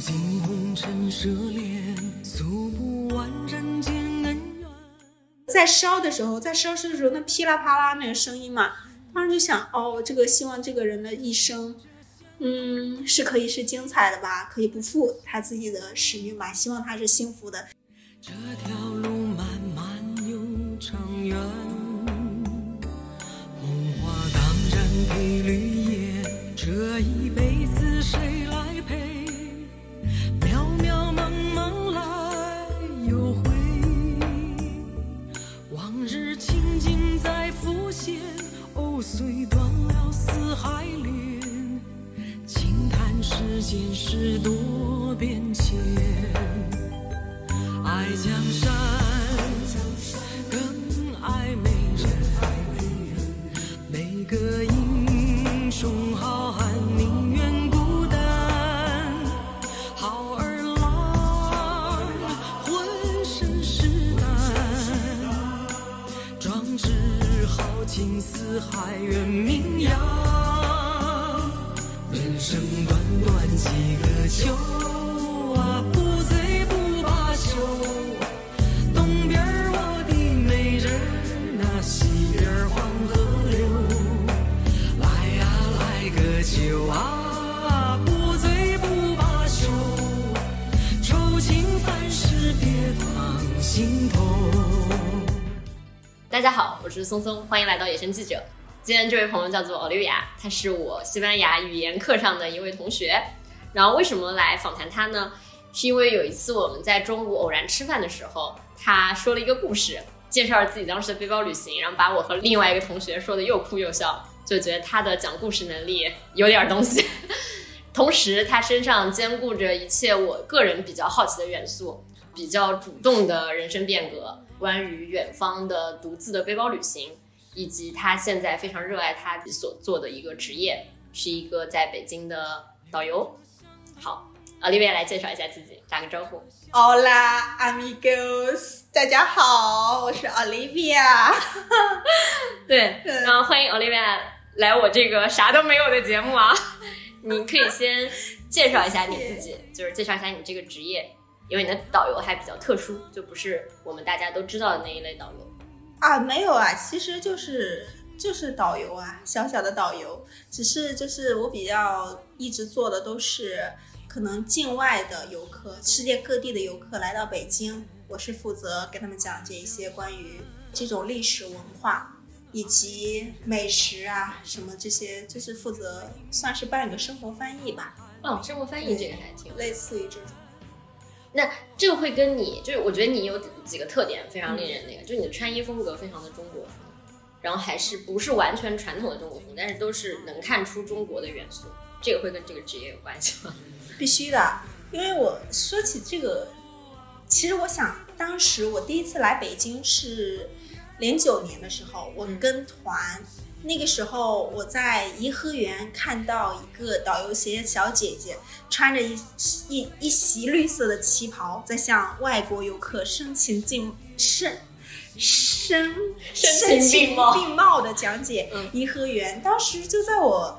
尽红尘奢恋，诉不完人间恩怨。在烧的时候，在烧尸的时候，那噼啦啪啦那个声音嘛，当时就想，哦，这个希望这个人的一生，嗯，是可以是精彩的吧，可以不负他自己的使命吧，希望他是幸福的。这条路漫漫又长远，红花当然配绿叶，这一辈子谁吹断了四海连，轻叹世间事多变迁。爱江山，更爱美人。每个英雄好四海远名扬。人生短短几个秋大家好，我是松松，欢迎来到野生记者。今天这位朋友叫做 Olivia，她是我西班牙语言课上的一位同学。然后为什么来访谈她呢？是因为有一次我们在中午偶然吃饭的时候，她说了一个故事，介绍了自己当时的背包旅行，然后把我和另外一个同学说的又哭又笑，就觉得她的讲故事能力有点东西。同时，她身上兼顾着一切我个人比较好奇的元素，比较主动的人生变革，关于远方的独自的背包旅行，以及他现在非常热爱他所做的一个职业，是一个在北京的导游。好，Olivia 来介绍一下自己，打个招呼。Hola amigos，大家好，我是 Olivia。对，然后欢迎 Olivia 来我这个啥都没有的节目啊！你可以先介绍一下你自己，就是介绍一下你这个职业，因为你的导游还比较特殊，就不是我们大家都知道的那一类导游。啊，没有啊，其实就是就是导游啊，小小的导游，只是就是我比较一直做的都是可能境外的游客，世界各地的游客来到北京，我是负责给他们讲解一些关于这种历史文化。以及美食啊，什么这些，就是负责算是半个生活翻译吧，哦，生活翻译这个还挺类似于这种。那这个会跟你，就是我觉得你有几个特点非常令人那个，就你的穿衣风格非常的中国风，然后还是不是完全传统的中国风，但是都是能看出中国的元素，这个会跟这个职业有关系吗？必须的，因为我说起这个，其实我想当时我第一次来北京是零九年的时候，我跟团。那个时候我在颐和园看到一个导游鞋小姐姐，穿着一一一袭绿色的旗袍，在向外国游客深情并声声深情并茂的讲解颐和园。当时就在我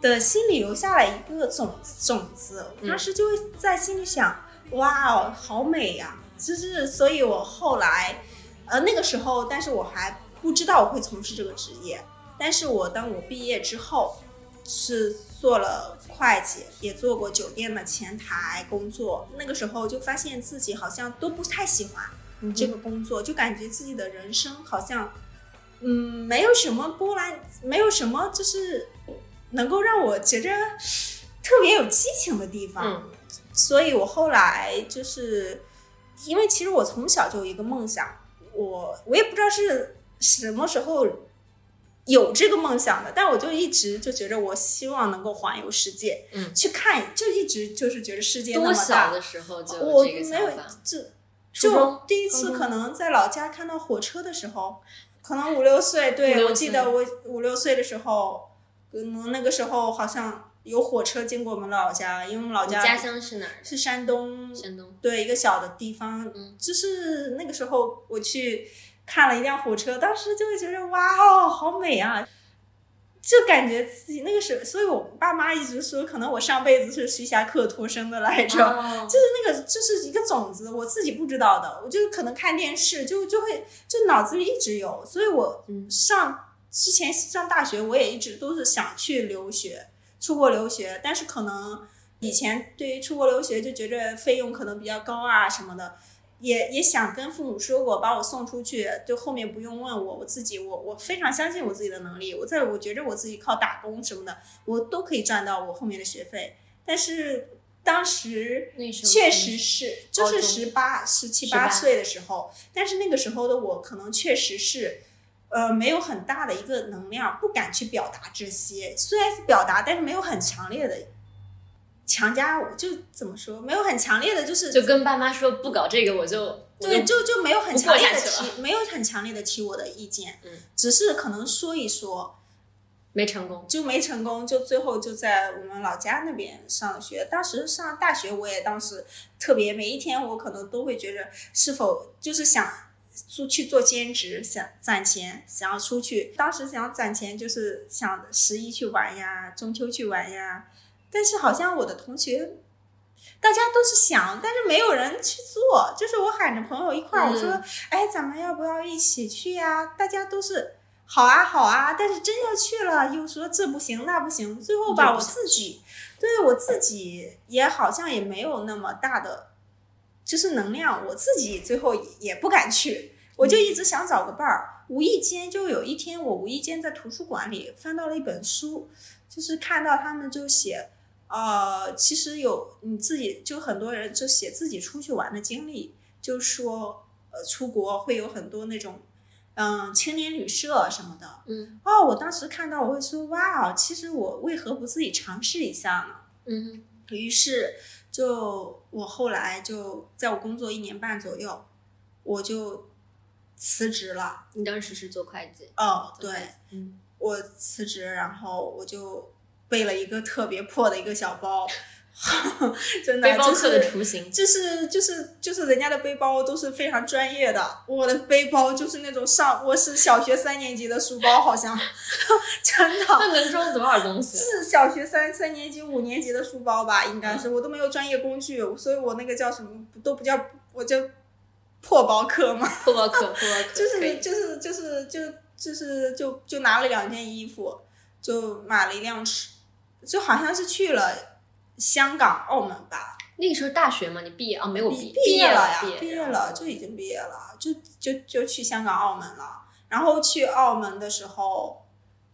的心里留下了一个种种子，我当时就会在心里想：哇哦，好美呀！就是，所以我后来，呃，那个时候，但是我还不知道我会从事这个职业。但是我当我毕业之后，是做了会计，也做过酒店的前台工作。那个时候就发现自己好像都不太喜欢这个工作，就感觉自己的人生好像，嗯，没有什么波澜，没有什么就是能够让我觉着特别有激情的地方。嗯所以我后来就是，因为其实我从小就有一个梦想，我我也不知道是什么时候有这个梦想的，但我就一直就觉着我希望能够环游世界，嗯去看，就一直就是觉得世界那么多小大的。时候就我没有？就就第一次可能在老家看到火车的时候，可能五六岁，对我记得我五六岁的时候，可能那个时候好像有火车经过我们老家，因为我们老家家乡是哪儿？是山东，山东。对一个小的地方，嗯就是那个时候我去看了一辆火车，当时就会觉得哇哦，好美啊！就感觉自己那个时候，所以我爸妈一直说，可能我上辈子是徐霞客托生的来着。哦就是那个，就是一个种子，我自己不知道的。我就可能看电视，就就会就脑子里一直有，所以我嗯上之前上大学，我也一直都是想去留学，出国留学，但是可能以前对于出国留学就觉着费用可能比较高啊什么的，也也想跟父母说过，把我送出去，就后面不用问我，我自己我我非常相信我自己的能力，我在我觉着我自己靠打工什么的，我都可以赚到我后面的学费，但是当时确实是，就是十八、十七八岁的时候，但是那个时候的我可能确实是，呃，没有很大的一个能量，不敢去表达这些。虽然是表达，但是没有很强烈的强加我，就怎么说，没有很强烈的，就是就跟爸妈说不搞这个，我就对，就就没有很强烈的提，没有很强烈的提我的意见，嗯，只是可能说一说，没成功。就没成功，就最后就在我们老家那边上学。当时上大学，我也当时特别每一天，我可能都会觉着是否就是想出去做兼职，想攒钱，想要出去。当时想攒钱，就是想十一去玩呀，中秋去玩呀。但是好像我的同学。大家都是想，但是没有人去做。就是我喊着朋友一块儿，我说嗯：“哎，咱们要不要一起去呀？”大家都是好啊好啊，但是真要去了，又说这不行那不行，最后吧，我自己对我自己也好像也没有那么大的就是能量，我自己最后也也不敢去，我就一直想找个伴儿。无意间就有一天，我无意间在图书馆里翻到了一本书，就是看到他们就写。呃，其实有你自己，就很多人就写自己出去玩的经历，就说呃出国会有很多那种嗯青年旅社什么的。嗯哦，我当时看到我会说哇，其实我为何不自己尝试一下呢？嗯于是就我后来就在我工作一年半左右，我就辞职了。你当时是做会计？哦，对，嗯，我辞职，然后我就背了一个特别破的一个小包，真的背包就客的是雏形。就是就是就是人家的背包都是非常专业的，我的背包就是那种上我是小学三年级的书包，好像 真的。那能装多少东西？是小学三三年级、五年级的书包吧，应该是，我都没有专业工具，所以我那个叫什么都不叫，我叫破包客嘛，破包客，破包 客，就是就是就是就就是就就拿了两件衣服，就买了一辆车，就好像是去了香港、澳门吧，那个时候大学嘛，你毕业哦，没有毕毕业了呀，毕业了，就已经毕业了，就就就去香港、澳门了。然后去澳门的时候，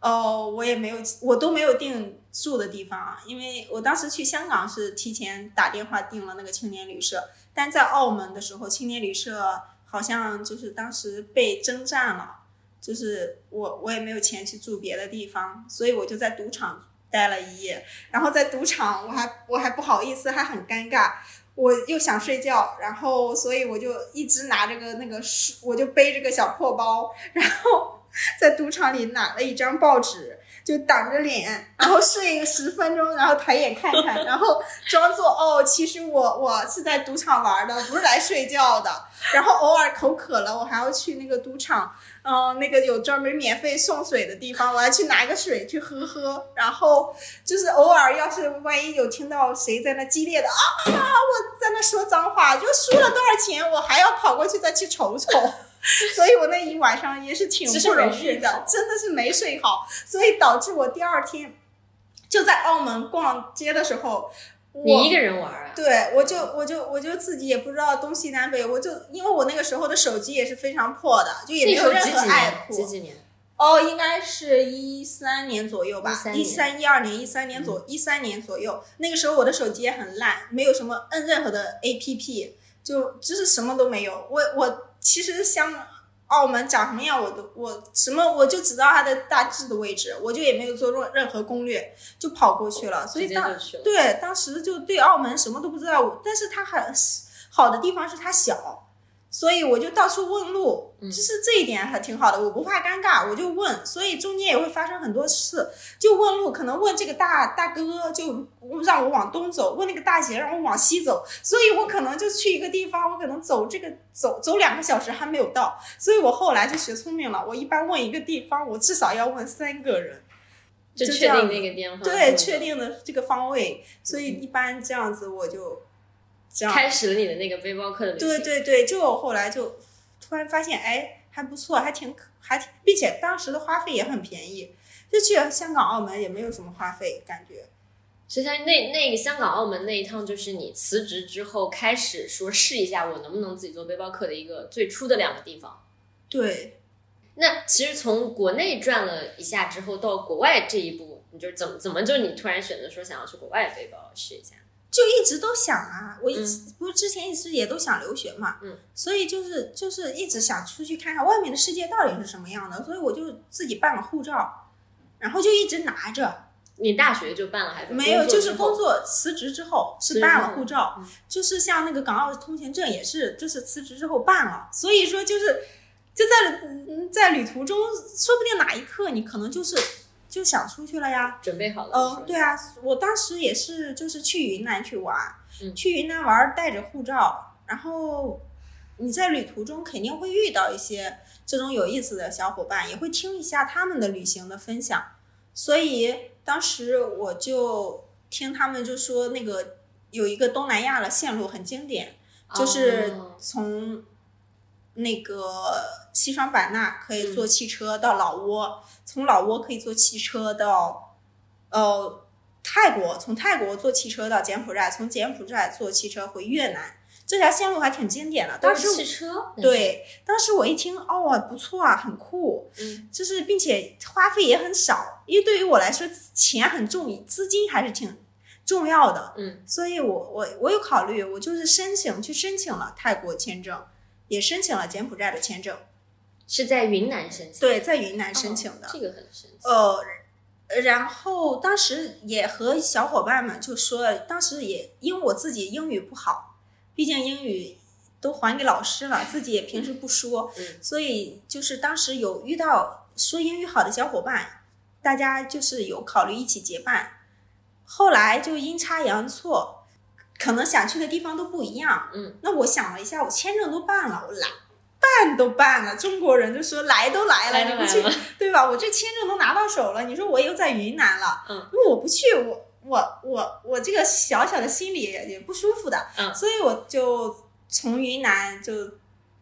哦，我也没有，我都没有订住的地方啊，因为我当时去香港是提前打电话订了那个青年旅社，但在澳门的时候，青年旅社好像就是当时被征占了，就是我我也没有钱去住别的地方，所以我就在赌场待了一夜。然后在赌场，我还我还不好意思，还很尴尬，我又想睡觉，然后所以我就一直拿着个那个书，我就背着个小破包，然后 在赌场里拿了一张报纸。就挡着脸，然后睡个十分钟，然后抬眼看看，然后装作哦，其实我我是在赌场玩的，不是来睡觉的。然后偶尔口渴了，我还要去那个赌场，嗯、那个有专门免费送水的地方，我还去拿个水去喝喝。然后就是偶尔要是万一有听到谁在那激烈的啊，我在那说脏话，就输了多少钱，我还要跑过去再去瞅瞅。所以我那一晚上也是挺不容易的真的是没睡好，所以导致我第二天就在澳门逛街的时候，我你一个人玩啊？对，我就我就我就自己也不知道东西南北，我就因为我那个时候的手机也是非常破的，就也没有任何几年？app。几几年？哦，应该是一三年左右吧，13一三一二年、一三年左一三年左右。那个时候我的手机也很烂，没有什么摁任何的 APP，就就是什么都没有。我我其实香澳门长什么样，我都我什么我就知道它的大致的位置，我就也没有做任任何攻略，就跑过去了。所以当。对，当时就对澳门什么都不知道，但是它很好的地方是它小，所以我就到处问路，嗯。就是这一点还挺好的，我不怕尴尬，我就问，所以中间也会发生很多事，就问路，可能问这个大大哥就让我往东走，问那个大姐让我往西走，所以我可能就去一个地方，我可能走这个走走两个小时还没有到，所以我后来就学聪明了，我一般问一个地方，我至少要问三个人。就确定那个地方，对，确定的这个方位，所以一般这样子我就这样开始了你的那个背包客的旅行。对对对，就后来就突然发现，哎，还不错，还挺可还挺，并且当时的花费也很便宜，就去香港、澳门也没有什么花费，感觉。所以他那那个香港、澳门那一趟，就是你辞职之后开始说试一下我能不能自己做背包客的一个最初的两个地方。对，那其实从国内转了一下之后，到国外这一步，你就怎么怎么就你突然选择说想要去国外背包试一下？就一直都想啊，我一直、不是之前一直也都想留学嘛，嗯，所以就是就是一直想出去看看外面的世界到底是什么样的，所以我就自己办了护照，然后就一直拿着，你大学就办了还是没有，就是工工作辞职之后是办了护照，嗯。就是像那个港澳通行证也是，就是辞职之后办了，所以说就是就在嗯在旅途中，说不定哪一刻你可能就是就想出去了呀。准备好了？嗯，对啊，我当时也是，就是去云南去玩，嗯去云南玩带着护照，然后你在旅途中肯定会遇到一些这种有意思的小伙伴，也会听一下他们的旅行的分享，所以当时我就听他们就说那个有一个东南亚的线路很经典，就是哦从那个西双版纳可以坐汽车到老挝，从老挝可以坐汽车到呃泰国，从泰国坐汽车到柬埔寨，从柬埔寨坐汽车回越南。这条线路还挺经典的，当时对，当时我一听，哦，不错啊，很酷，嗯，就是并且花费也很少，因为对于我来说，钱很重，资金还是挺重要的，嗯，所以我我我有考虑，我就是申请去申请了泰国签证，也申请了柬埔寨的签证，是在云南申请，对，在云南申请的，哦这个很神奇。呃，然后当时也和小伙伴们就说，当时也因为我自己英语不好，毕竟英语都还给老师了，自己也平时不说，嗯。所以就是当时有遇到说英语好的小伙伴，大家就是有考虑一起结伴，后来就阴差阳错，可能想去的地方都不一样，嗯，那我想了一下，我签证都办了，我来。办都办了，中国人就说来都来了，来你不去对吧？我这签证都拿到手了，你说我又在云南了，嗯，那我不去，我我我我这个小小的心里也也不舒服的，嗯所以我就从云南就，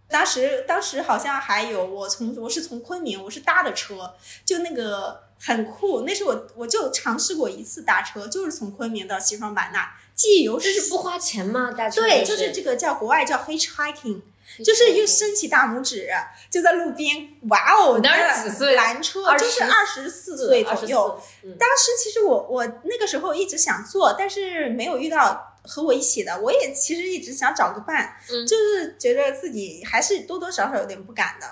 当时当时好像还有我从我是从昆明，我是搭的车，就那个很酷，那是我我就尝试过一次搭车，就是从昆明到西双版纳，记忆犹这新。是不花钱吗？搭车对，就就是这个叫国外叫 hitchhiking，就是又伸起大拇指，就在路边，哇哦！你当时那几岁拦车就是二十四岁左右。，嗯当时其实我我那个时候一直想做，但是没有遇到和我一起的。我也其实一直想找个伴，嗯就是觉得自己还是多多少少有点不敢的，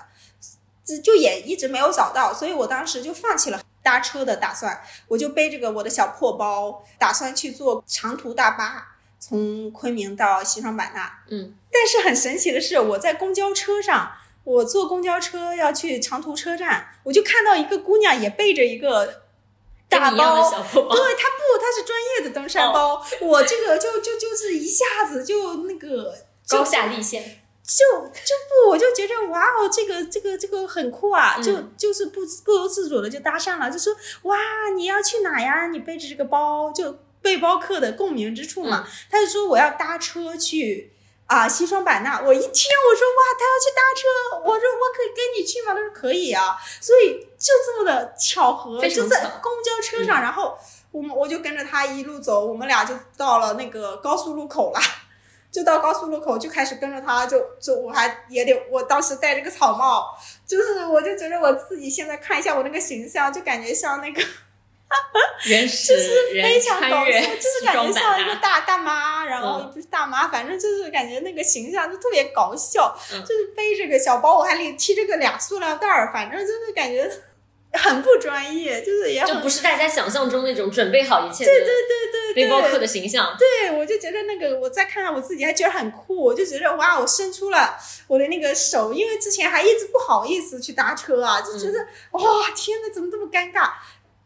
就就也一直没有找到，所以我当时就放弃了。搭车的打算，我就背着个我的小破包，打算去坐长途大巴，从昆明到西双版纳。嗯，但是很神奇的是，我在公交车上，我坐公交车要去长途车站，我就看到一个姑娘也背着一个大包，小破包对，她不，她是专业的登山包，我这个就就就是一下子就那个就高下立现，就就不，我就觉得哇哦，这个这个这个很酷啊，就嗯就是不不由自主的就搭讪了，就说哇你要去哪呀？你背着这个包，就背包客的共鸣之处嘛。他就说我要搭车去啊西双版纳，我一听我说哇他要去搭车，我说我可以跟你去吗？他说可以啊，所以就这么的巧合，就在公交车上，然后我们我就跟着他一路走，我们俩就到了那个高速路口了。就到高速路口就开始跟着他，就就我还也得，我当时戴着个草帽，就是我就觉得我自己现在看一下我那个形象，就感觉像那个 原始人非常搞穿越笑，就是感觉像一个大大妈，然后嗯不是大妈，反正就是感觉那个形象就特别搞笑，嗯就是背着个小包，我还里提着个俩塑料袋儿，反正就是感觉很不专业，就是也很就不是大家想象中那种准备好一切的对对对对背包客的形象。对，我就觉得那个，我再看看我自己，还觉得很酷。我就觉得哇，我伸出了我的那个手，因为之前还一直不好意思去搭车啊，就觉得、哇，天呐，怎么这么尴尬？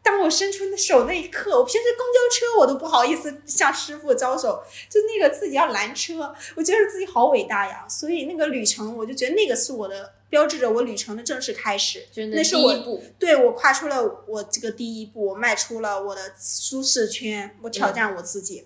当我伸出那手那一刻，我平时公交车我都不好意思向师傅招手，就那个自己要拦车，我觉得自己好伟大呀。所以那个旅程，我就觉得那个是我的标志着我旅程的正式开始。就那是我第一步，对我跨出了我这个第一步，我迈出了我的舒适圈，我挑战我自己。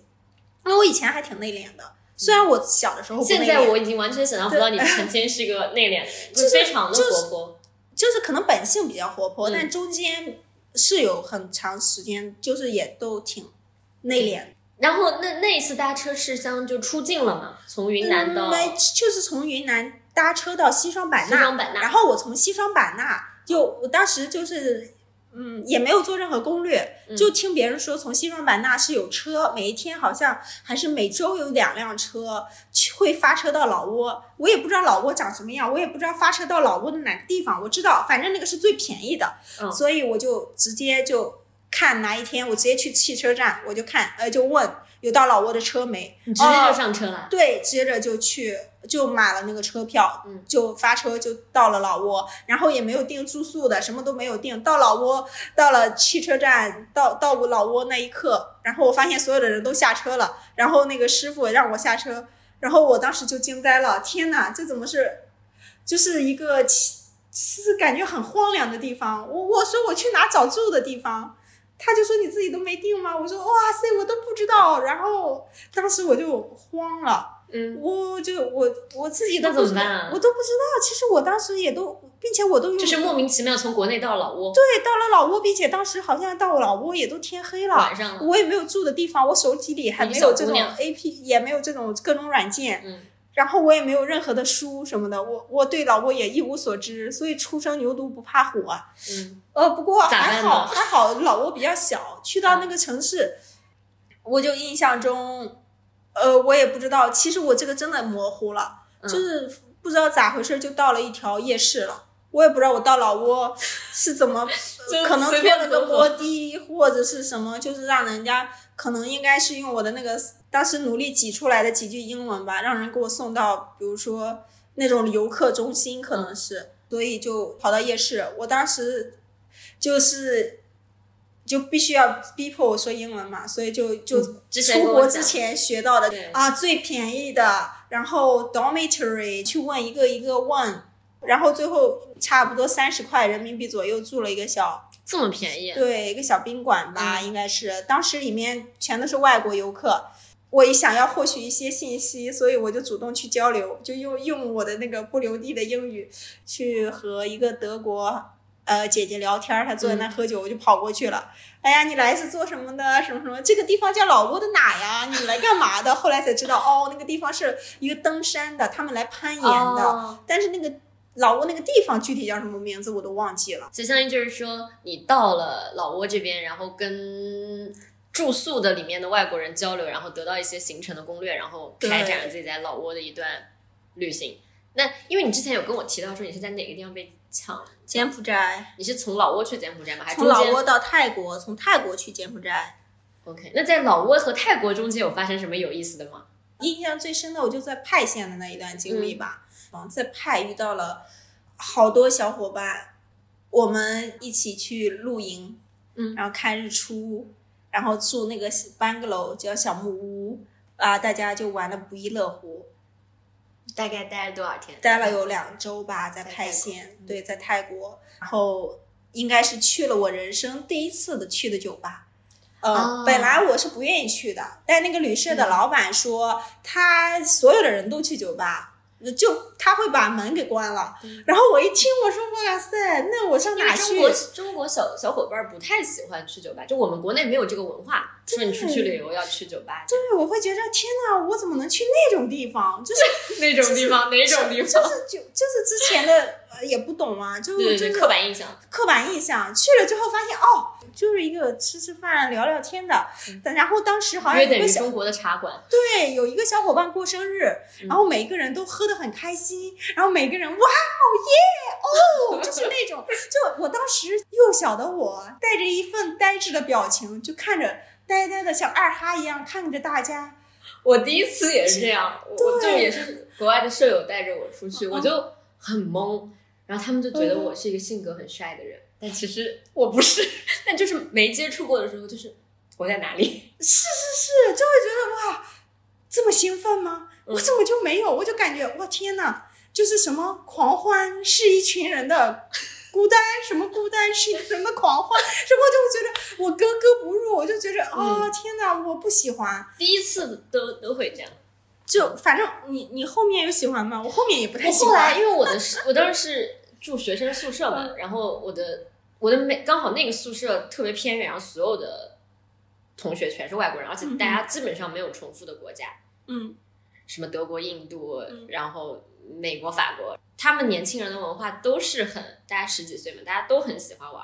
因为我以前还挺内敛的，虽然我小的时候现在我已经完全想象不到你曾经是个内敛，就是非常的就是活泼。就是可能本性比较活泼，嗯但中间是有很长时间，就是也都挺内敛。然后那那一次搭车是相就出境了嘛？从云南到就是从云南搭车到西双版纳，西双版纳然后我从西双版纳就我当时就是。嗯，也没有做任何攻略，嗯就听别人说从西双版纳是有车，每一天好像还是每周有两辆车会发车到老挝。我也不知道老挝长什么样，我也不知道发车到老挝的哪个地方。我知道，反正那个是最便宜的，嗯所以我就直接就看哪一天，我直接去汽车站，我就看，呃，就问有到老挝的车没，你直接就哦上车了。对，接着就去就买了那个车票，嗯就发车就到了老挝，然后也没有订住宿的，什么都没有订。到老挝，到了汽车站，到到我老挝那一刻，然后我发现所有的人都下车了，然后那个师傅让我下车，然后我当时就惊呆了，天哪，这怎么是，就是一个其是感觉很荒凉的地方。我我说我去哪找住的地方？他就说你自己都没订吗？我说哇塞，我都不知道。然后当时我就慌了。嗯，我就我我自己都那不知道，怎么办啊我都不知道。其实我当时也都，并且我都用就是莫名其妙从国内到老挝，对到了老挝，并且当时好像到老挝也都天黑了，晚上了。我也没有住的地方，我手机里还没有这种一个小姑娘 A P，也没有这种各种软件，嗯，然后我也没有任何的书什么的，我我对老挝也一无所知，所以初生牛犊不怕虎啊。嗯，呃，不过还好还好，老挝比较小，去到那个城市，我就印象中，呃，我也不知道，其实我这个真的模糊了，嗯就是不知道咋回事，就到了一条夜市了。我也不知道我到老挝是怎么，可能随坐了个摩的或者是什么，就是让人家可能应该是用我的那个当时努力挤出来的几句英文吧，让人给我送到，比如说那种游客中心，可能是，所以就跑到夜市。我当时就是就必须要逼迫我说英文嘛，所以就就出国之前学到的对。啊最便宜的，然后 dormitory 去问一个一个问，然后最后差不多三十块人民币左右住了一个小这么便宜，对，一个小宾馆吧，嗯。应该是。当时里面全都是外国游客，我也想要获取一些信息，所以我就主动去交流，就用用我的那个不流利的英语去和一个德国呃姐姐聊天儿，她坐在那喝酒，我就跑过去了。哎呀，你来是做什么的？什么什么？这个地方叫老挝的哪呀？你来干嘛的？后来才知道，哦，那个地方是一个登山的，他们来攀岩的。哦但是那个老挝那个地方具体叫什么名字我都忘记了。所以相当于就是说，你到了老挝这边，然后跟住宿的里面的外国人交流，然后得到一些行程的攻略，然后开展了自己在老挝的一段旅行。那因为你之前有跟我提到说你是在哪个地方被抢，柬埔寨。你是从老挝去柬埔寨吗？还是从老挝到泰国，从泰国去柬埔寨。？OK，那在老挝和泰国中间有发生什么有意思的吗？印象最深的，我就在派县的那一段经历吧。嗯，在派遇到了好多小伙伴，我们一起去露营，嗯然后看日出，然后住那个 bungalow 叫小木屋啊，大家就玩的不亦乐乎。大概待了多少天？待了有两周吧，在派泰县对，在泰国，然后应该是去了我人生第一次的去的酒吧。呃，哦本来我是不愿意去的，但那个旅社的嗯老板说，他所有的人都去酒吧，就他会把门给关了。然后我一听，我说哇塞，那我上哪去？中国中国小小伙伴儿不太喜欢去酒吧，就我们国内没有这个文化，说你出去旅游要去酒吧，对，我会觉得天哪，我怎么能去那种地方？就是 那种地方哪种地方就？是就就是之前的呃也不懂啊，就 对对对，就是刻板印象。刻板印象，去了之后发现哦，就是一个吃吃饭、聊聊天的。但然后当时好像有一个小等于中国的茶馆，对，有一个小伙伴过生日，嗯然后每个人都喝得很开心，然后每个人哇哦耶哦，就是那种，就我当时幼小的我带着一份呆滞的表情，就看着呆呆的像二哈一样看着大家。我第一次也是这样，我我就也是国外的舍友带着我出去，嗯我就很懵，然后他们就觉得我是一个性格很帅的人，但其实 我不是，但就是没接触过的时候，就是我在哪里？是是是，就会觉得哇，这么兴奋吗？我怎么就没有？我就感觉哇天呐，就是什么狂欢是一群人的孤单，什么孤单是一个人的狂欢，什么就觉得我格格不入，我就觉得啊、天呐，我不喜欢。第一次都都会这样。就反正你你后面有喜欢吗？我后面也不太喜欢。后来因为我的是，我当时是住学生宿舍嘛，然后我的我的每刚好那个宿舍特别偏远，然后所有的同学全是外国人，而且大家基本上没有重复的国家，嗯什么德国、印度，嗯。然后美国、法国，他们年轻人的文化都是很，大家十几岁嘛，大家都很喜欢玩，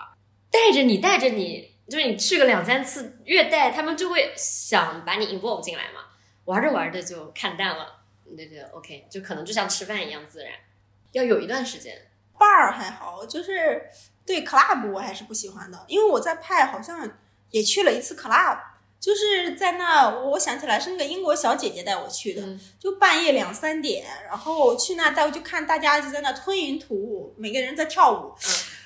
带着你，带着你，就是你去个两三次，越带他们就会想把你 involve 进来嘛，玩着玩着就看淡了，你就觉得 OK，就可能就像吃饭一样自然，要有一段时间。bar 还好，就是对 club 我还是不喜欢的，因为我在派好像也去了一次 club，就是在那，我想起来是那个英国小姐姐带我去的，嗯就半夜两三点，然后去那带我就看大家就在那吞云吐雾，每个人在跳舞。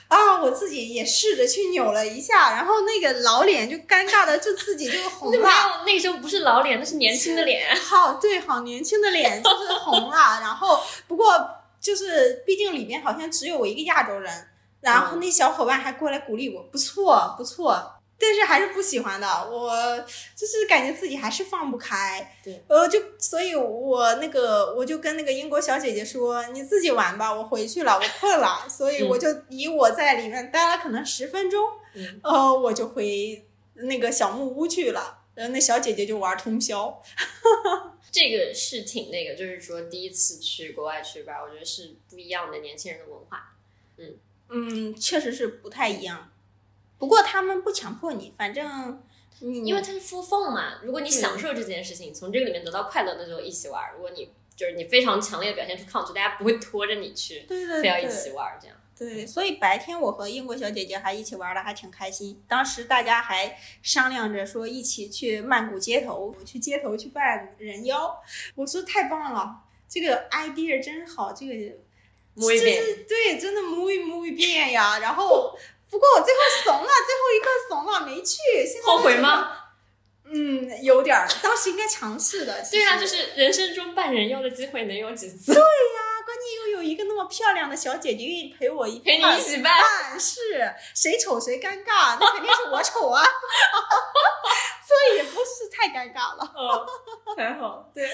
啊，我自己也试着去扭了一下，然后那个老脸就尴尬的就自己就红了。有，那个时候不是老脸，那是年轻的脸。好，对，好年轻的脸就是红了，然后不过就是毕竟里面好像只有我一个亚洲人，然后那小伙伴还过来鼓励我，不错不错，但是还是不喜欢的，我就是感觉自己还是放不开，对，呃，就所以我那个我就跟那个英国小姐姐说，你自己玩吧，我回去了，我困了，所以我就以我在里面待了可能十分钟，嗯呃，我就回那个小木屋去了。然后那小姐姐就玩通宵，这个是挺那个，就是说第一次去国外去吧，我觉得是不一样的年轻人的文化。嗯，确实是不太一样。不过他们不强迫你，反正你因为它是 full fun 嘛，如果你享受这件事情，从这个里面得到快乐，那就一起玩儿；如果你就是你非常强烈的表现出抗拒，大家不会拖着你去，对对对非要一起玩儿这样。对，所以白天我和英国小姐姐还一起玩的还挺开心。当时大家还商量着说一起去曼谷街头，去街头去扮人妖。我说太棒了，这个 idea 真好，这个就 bien 是对，真的 muy muy bien 呀。然后 不过我最后怂了，最后一刻怂了，没去。现在后悔吗？嗯，有点儿，当时应该尝试的。对啊，就是人生中扮人妖的机会能有几次？啊，关键又有一个那么漂亮的小姐姐愿意陪我一陪你一起扮扮，是谁丑谁尴尬，那肯定是我丑啊，所以也不是太尴尬了。哦，还好。对，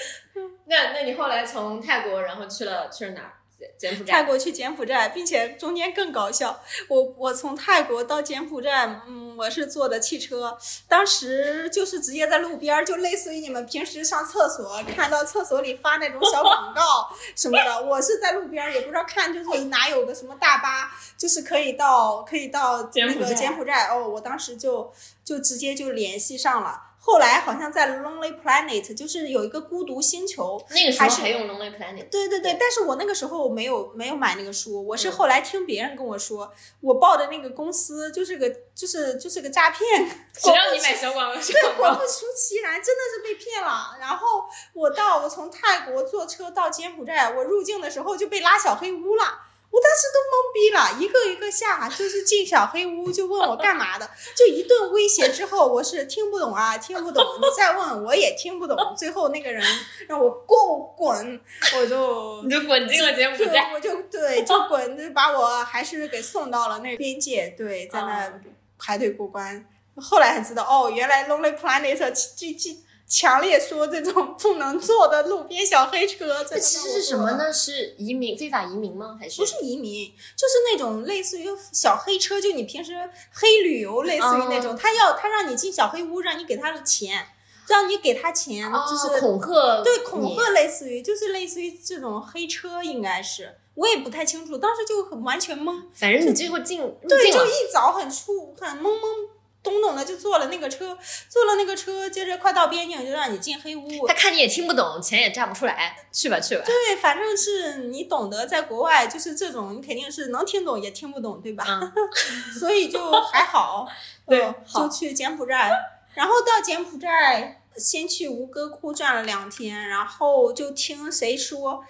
那那你后来从泰国，然后去了去了哪儿？柬埔寨。泰国去柬埔寨，并且中间更搞笑，我我从泰国到柬埔寨，嗯，我是坐的汽车，当时就是直接在路边儿，就类似于你们平时上厕所看到厕所里发那种小广告 什么的，我是在路边儿，也不知道看就是哪有个什么大巴，就是可以到可以到那个柬埔寨哦，我当时就就直接就联系上了。后来好像在 Lonely Planet，就是有一个孤独星球，那个时还是候还用 Lonely Planet。对对对，但是我那个时候没有没有买那个书，我是后来听别人跟我说，我报的那个公司就是个就是就是个诈骗，谁让你买小广告？对，果不出其然，真的是被骗了。然后我到我从泰国坐车到柬埔寨，我入境的时候就被拉小黑屋了。我当时都懵逼了，一个一个下，就是进小黑屋就问我干嘛的，就一顿威胁之后，我是听不懂啊，听不懂，你再问我也听不懂。最后那个人让我过滚，我就 你就滚进了柬埔就寨。我就对，就滚，就把我还是给送到了那个边界，对，在那哦排队过关。后来才知道，哦，原来 Lonely Planet 这这强烈说这种不能坐的路边小黑车，这这其实是什么？呢？是移民非法移民吗？还是不是移民，就是那种类似于小黑车，就你平时黑旅游，类似于那种，哦他要他让你进小黑屋，让你给他的钱，让你给他钱，哦就是恐吓？对，恐吓类似于就是类似于这种黑车，应该是我也不太清楚，当时就很完全懵。反正你最后进对，就一早很出很懵懵懂懂的就坐了那个车，坐了那个车，接着快到边境就让你进黑屋他。看你也听不懂，钱也赚不出来，去吧去吧。对，反正是你懂得，在国外就是这种，你肯定是能听懂也听不懂，对吧？嗯，所以就还好，对呃就去柬埔寨，然后到柬埔寨，先去吴哥窟转了两天，然后就听谁说，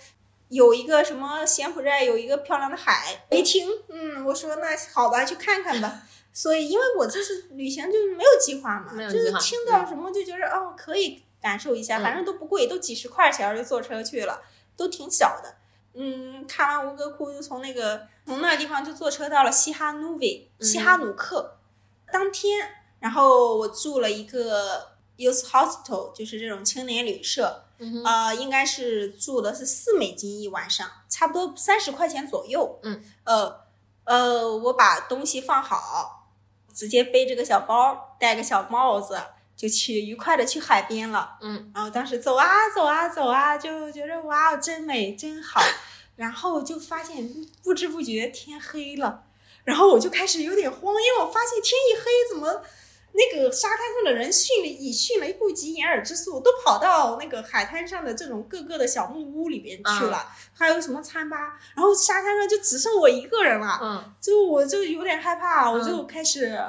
有一个什么柬埔寨有一个漂亮的海。没听，嗯，我说那好吧，去看看吧。所以，因为我就是旅行就是没有计划嘛，就是听到什么就觉得哦可以感受一下，嗯反正都不贵，都几十块钱儿就坐车去了，都挺小的。嗯，看完吴哥窟就从那个从那个地方就坐车到了西哈努维嗯西哈努克，当天，然后我住了一个 youth hostel，就是这种青年旅社，嗯呃，应该是住的是四美金一晚上，差不多三十块钱左右。嗯，呃呃，我把东西放好，直接背着个小包，戴个小帽子，就去愉快的去海边了。嗯，然后当时走啊走啊走啊，就觉得哇，真美真好。然后就发现不知不觉天黑了，然后我就开始有点慌，因为我发现天一黑，怎么那个沙滩上的人迅雷以迅雷不及掩耳之速，都跑到那个海滩上的这种各个的小木屋里边去了，还有什么餐吧，然后沙滩上就只剩我一个人了，嗯就我就有点害怕，我就开始。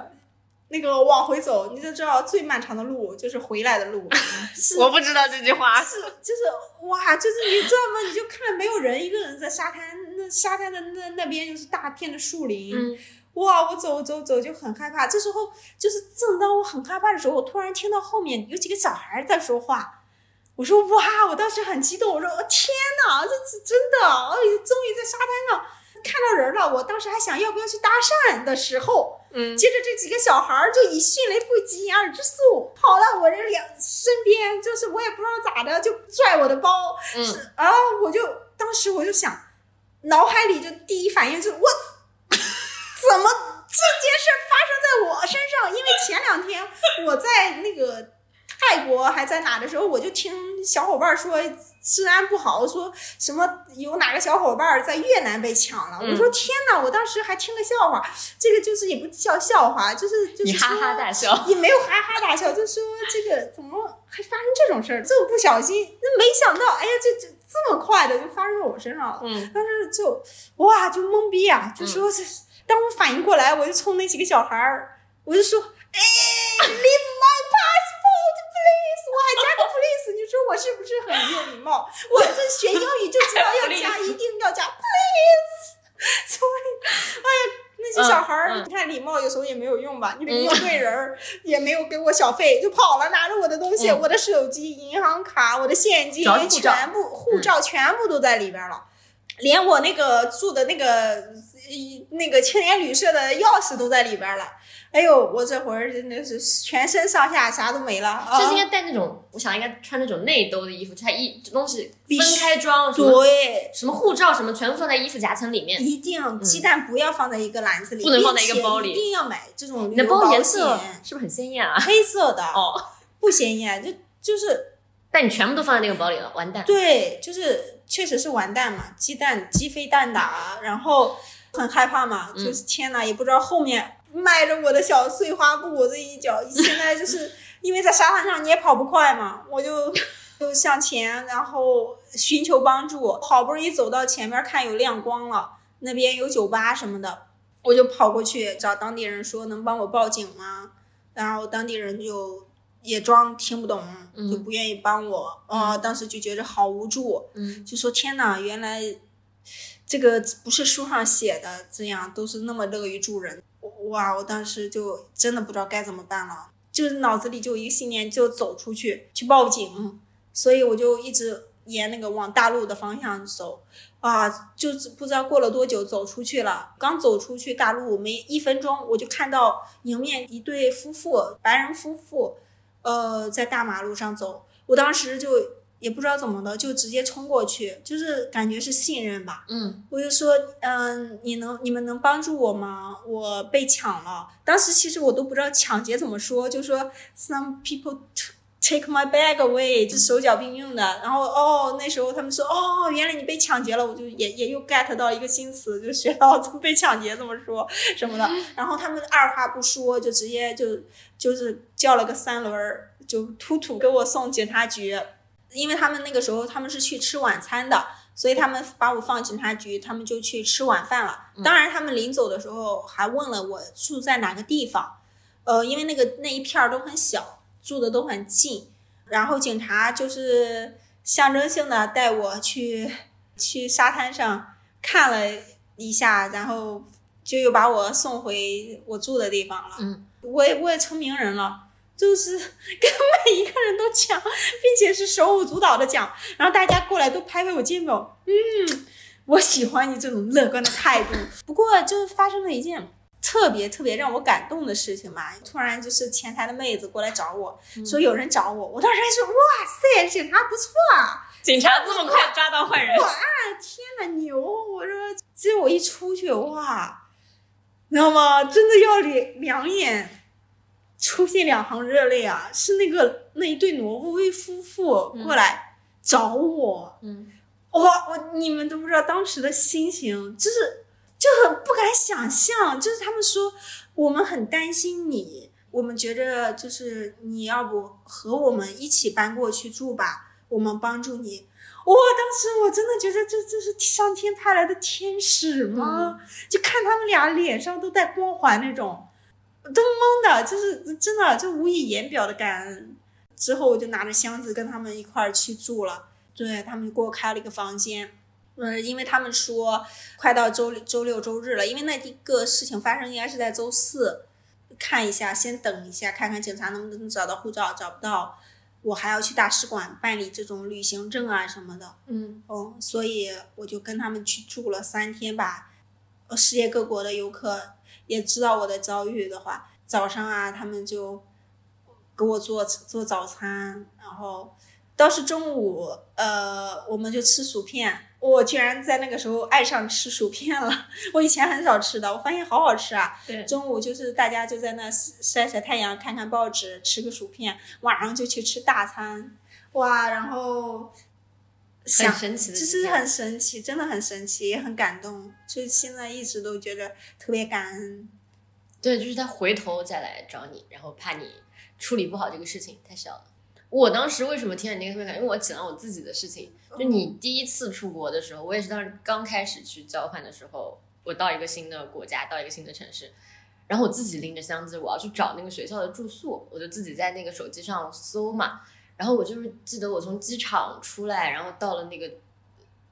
那个往回走，你就知道最漫长的路就是回来的路，是我不知道这句话。是就是哇，就是你知道吗？你就看没有人，一个人在沙滩，那沙滩的那那边就是大片的树林，嗯哇，我走走走就很害怕。这时候就是正当我很害怕的时候，我突然听到后面有几个小孩在说话。我说哇，我当时很激动，我说哦天哪，这是真的，哎，终于在沙滩上看到人了。我当时还想要不要去搭讪的时候，嗯接着这几个小孩儿就以迅雷不及掩耳之速跑到我这两身边，就是我也不知道咋的，就拽我的包，嗯是啊，我就当时我就想，脑海里就第一反应就是我怎么这件事发生在我身上？因为前两天我在那个泰国还在哪的时候，我就听小伙伴说治安不好，说什么有哪个小伙伴在越南被抢了。嗯我说天哪！我当时还听个笑话，这个就是也不叫笑话，就是就是哈哈大笑。也没有哈哈大笑，就说这个怎么还发生这种事儿？这么不小心，那没想到，哎呀，这这这么快的就发生在我身上了。嗯当时就哇，就懵逼啊！就说这，当我反应过来，我就冲那几个小孩儿，我就说，哎，leave my passport please，我还加个 please，你说我是不是很有礼貌？我是学英语就知道要加，一定要加 please。所以，哎呀，那些小孩儿，你看礼貌有时候也没有用吧？你没有对人儿，也没有给我小费，就跑了，拿着我的东西，嗯我的手机、银行卡、我的现金全部护照全部都在里边了。连我那个住的那个呃那个青年旅社的钥匙都在里边了。哎呦，我这会儿真的是全身上下啥都没了。啊就是应该带那种，我想应该穿那种内兜的衣服，就它一东西分开装，什么对，什么护照什么全部放在衣服夹层里面。一定鸡蛋不要放在一个篮子里，不能放在一个包里一定要买这种旅你的包颜色险，是不是很鲜艳啊？黑色的，哦，不鲜艳，就就是但你全部都放在那个包里了，完蛋。对，就是确实是完蛋嘛，鸡蛋鸡飞蛋打，然后很害怕嘛，嗯就是天哪，也不知道后面迈着我的小碎花布，我这一脚现在就是 因为在沙滩上你也跑不快嘛，我就 就向前，然后寻求帮助，好不容易走到前面看有亮光了，那边有酒吧什么的，我就跑过去找当地人说能帮我报警吗？然后当地人就也装听不懂，就不愿意帮我。啊、当时就觉得好无助，嗯。就说天哪，原来这个不是书上写的，这样都是那么乐于助人。哇，我当时就真的不知道该怎么办了，就是脑子里就一个信念，就走出去去报警。所以我就一直沿那个往大陆的方向走。啊，就是不知道过了多久走出去了，刚走出去大陆没一分钟，我就看到迎面一对夫妇，白人夫妇，呃，在大马路上走。我当时就也不知道怎么的，就直接冲过去，就是感觉是信任吧。嗯我就说，嗯，你能你们能帮助我吗？我被抢了。当时其实我都不知道抢劫怎么说，就说 some people t- take my bag away，就手脚并用的。然后哦，那时候他们说，哦，原来你被抢劫了，我就也也又 get 到一个新词，就学到被抢劫怎么说什么的。然后他们二话不说，就直接就就是叫了个三轮儿，就突突给我送警察局。因为他们那个时候他们是去吃晚餐的，所以他们把我放警察局，他们就去吃晚饭了。当然，他们临走的时候还问了我住在哪个地方，呃，因为那个那一片儿都很小，住的都很近。然后警察就是象征性的带我去去沙滩上看了一下，然后就又把我送回我住的地方了。嗯，我也我也成名人了。就是跟每一个人都讲，并且是手舞足蹈的讲，然后大家过来都拍拍我肩膀，嗯，我喜欢你这种乐观的态度。不过就发生了一件特别特别让我感动的事情嘛，突然就是前台的妹子过来找我说有人找我，我当时还说哇塞，警察不错啊，警察这么快抓到坏人，哇天呐牛！我说结果我一出去哇，你知道吗？真的要两两眼。出现两行热泪啊！是那个那一对挪威夫妇过来找我，嗯，哇，我你们都不知道当时的心情，就是就很不敢想象，就是他们说我们很担心你，我们觉着就是你要不和我们一起搬过去住吧，我们帮助你。哇，当时我真的觉得这这是上天派来的天使吗？就看他们俩脸上都带光环那种。都懵的，就是真的就无以言表的感恩。之后我就拿着箱子跟他们一块儿去住了，对他们给我开了一个房间。嗯，因为他们说快到周周六周日了，因为那一个事情发生应该是在周四，看一下，先等一下，看看警察能不能找到护照，找不到，我还要去大使馆办理这种旅行证啊什么的。嗯，哦，所以我就跟他们去住了三天吧。世界各国的游客。也知道我的遭遇的话，早上啊，他们就给我做做早餐，然后倒是中午，呃，我们就吃薯片。我居然在那个时候爱上吃薯片了，我以前很少吃的，我发现好好吃啊。对，中午就是大家就在那晒晒太阳，看看报纸，吃个薯片，晚上就去吃大餐，哇，然后。很神奇的，其实很神奇，真的很神奇，也很感动。就现在一直都觉得特别感恩。对，就是他回头再来找你，然后怕你处理不好这个事情太小了。我当时为什么听了你那个特别感因为我讲了我自己的事情。就你第一次出国的时候，我也是当时刚开始去交换的时候，我到一个新的国家，到一个新的城市，然后我自己拎着箱子，我要去找那个学校的住宿，我就自己在那个手机上搜嘛。然后我就是记得我从机场出来，然后到了那个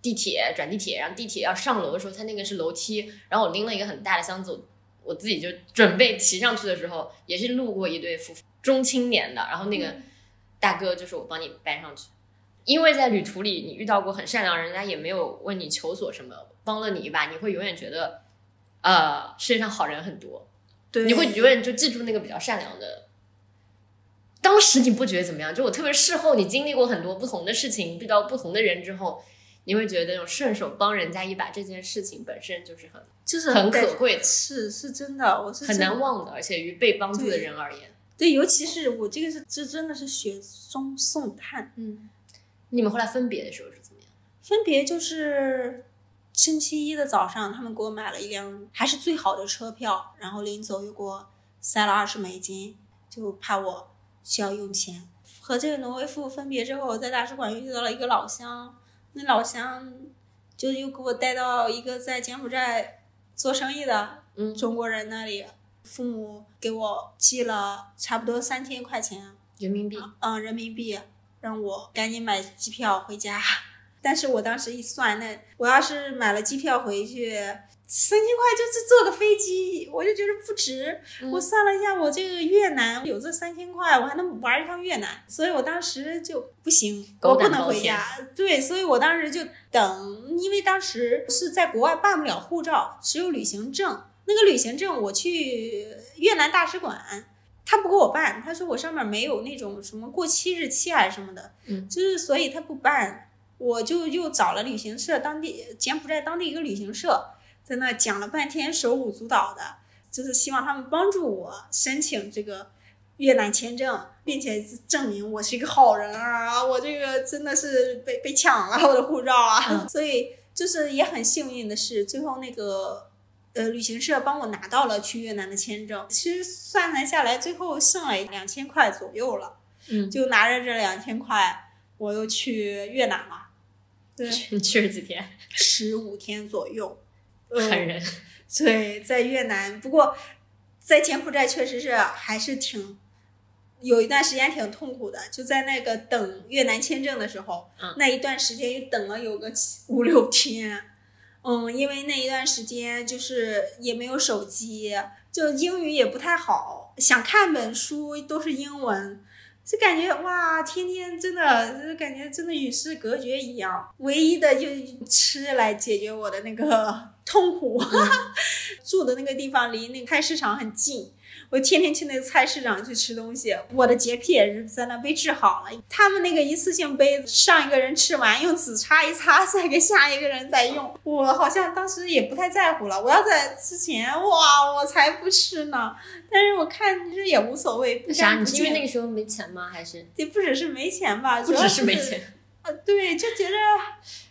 地铁转地铁，然后地铁要上楼的时候，它那个是楼梯，然后我拎了一个很大的箱子，我自己就准备骑上去的时候，也是路过一对夫妇中青年的，然后那个大哥就是我帮你搬上去，因为在旅途里你遇到过很善良，人家也没有问你求索什么，帮了你一把，你会永远觉得，呃，世界上好人很多，对，你会永远就记住那个比较善良的。当时你不觉得怎么样？就我特别事后，你经历过很多不同的事情，遇到不同的人之后，你会觉得那种顺手帮人家一把这件事情本身就是很就是很可贵的，是是真的，我是很难忘的。而且于被帮助的人而言，对，尤其是我这个是这真的是雪中送炭。嗯，你们后来分别的时候是怎么样？分别就是星期一的早上，他们给我买了一辆还是最好的车票，然后临走又给我塞了二十美金，就怕我。需要用钱，和这个挪威夫妇分别之后，我在大使馆遇到了一个老乡，那老乡就又给我带到一个在柬埔寨做生意的中国人那里，父母给我寄了差不多三千块钱人民币，嗯，人民币，让我赶紧买机票回家。但是我当时一算，那我要是买了机票回去。三千块就是坐个飞机，我就觉得不值。我算了一下，我这个越南有这三千块，我还能玩一趟越南，所以我当时就不行，我不能回家。对，所以我当时就等，因为当时是在国外办不了护照，只有旅行证。那个旅行证我去越南大使馆，他不给我办，他说我上面没有那种什么过期日期还是什么的，嗯，就是所以他不办，我就又找了旅行社，当地柬埔寨当地一个旅行社。在那讲了半天，手舞足蹈的，就是希望他们帮助我申请这个越南签证，并且证明我是一个好人啊！我这个真的是被被抢了我的护照啊！所以就是也很幸运的是，最后那个呃旅行社帮我拿到了去越南的签证。其实算算下来，最后剩了两千块左右了。嗯，就拿着这两千块，我又去越南了。对，你去了几天？十五天左右。狠人，对，在越南，不过在柬埔寨确实是还是挺，有一段时间挺痛苦的，就在那个等越南签证的时候，嗯那一段时间又等了有个七五六天。嗯，因为那一段时间就是也没有手机，就英语也不太好，想看本书都是英文，就感觉哇，天天真的就是感觉真的与世隔绝一样。唯一的就吃来解决我的那个 痛苦。住的那个地方离那个菜市场很近，我天天去那个菜市场去吃东西，我的洁癖也是在那被治好了。他们那个一次性杯子，上一个人吃完用纸擦一擦，再给下一个人再用。我好像当时也不太在乎了。我要在之前，哇，我才不吃呢。但是我看这也无所谓，不啥？你是因为那。个时候没钱吗？还是也不只是没钱吧，主要不只是没钱？啊，对，就觉得，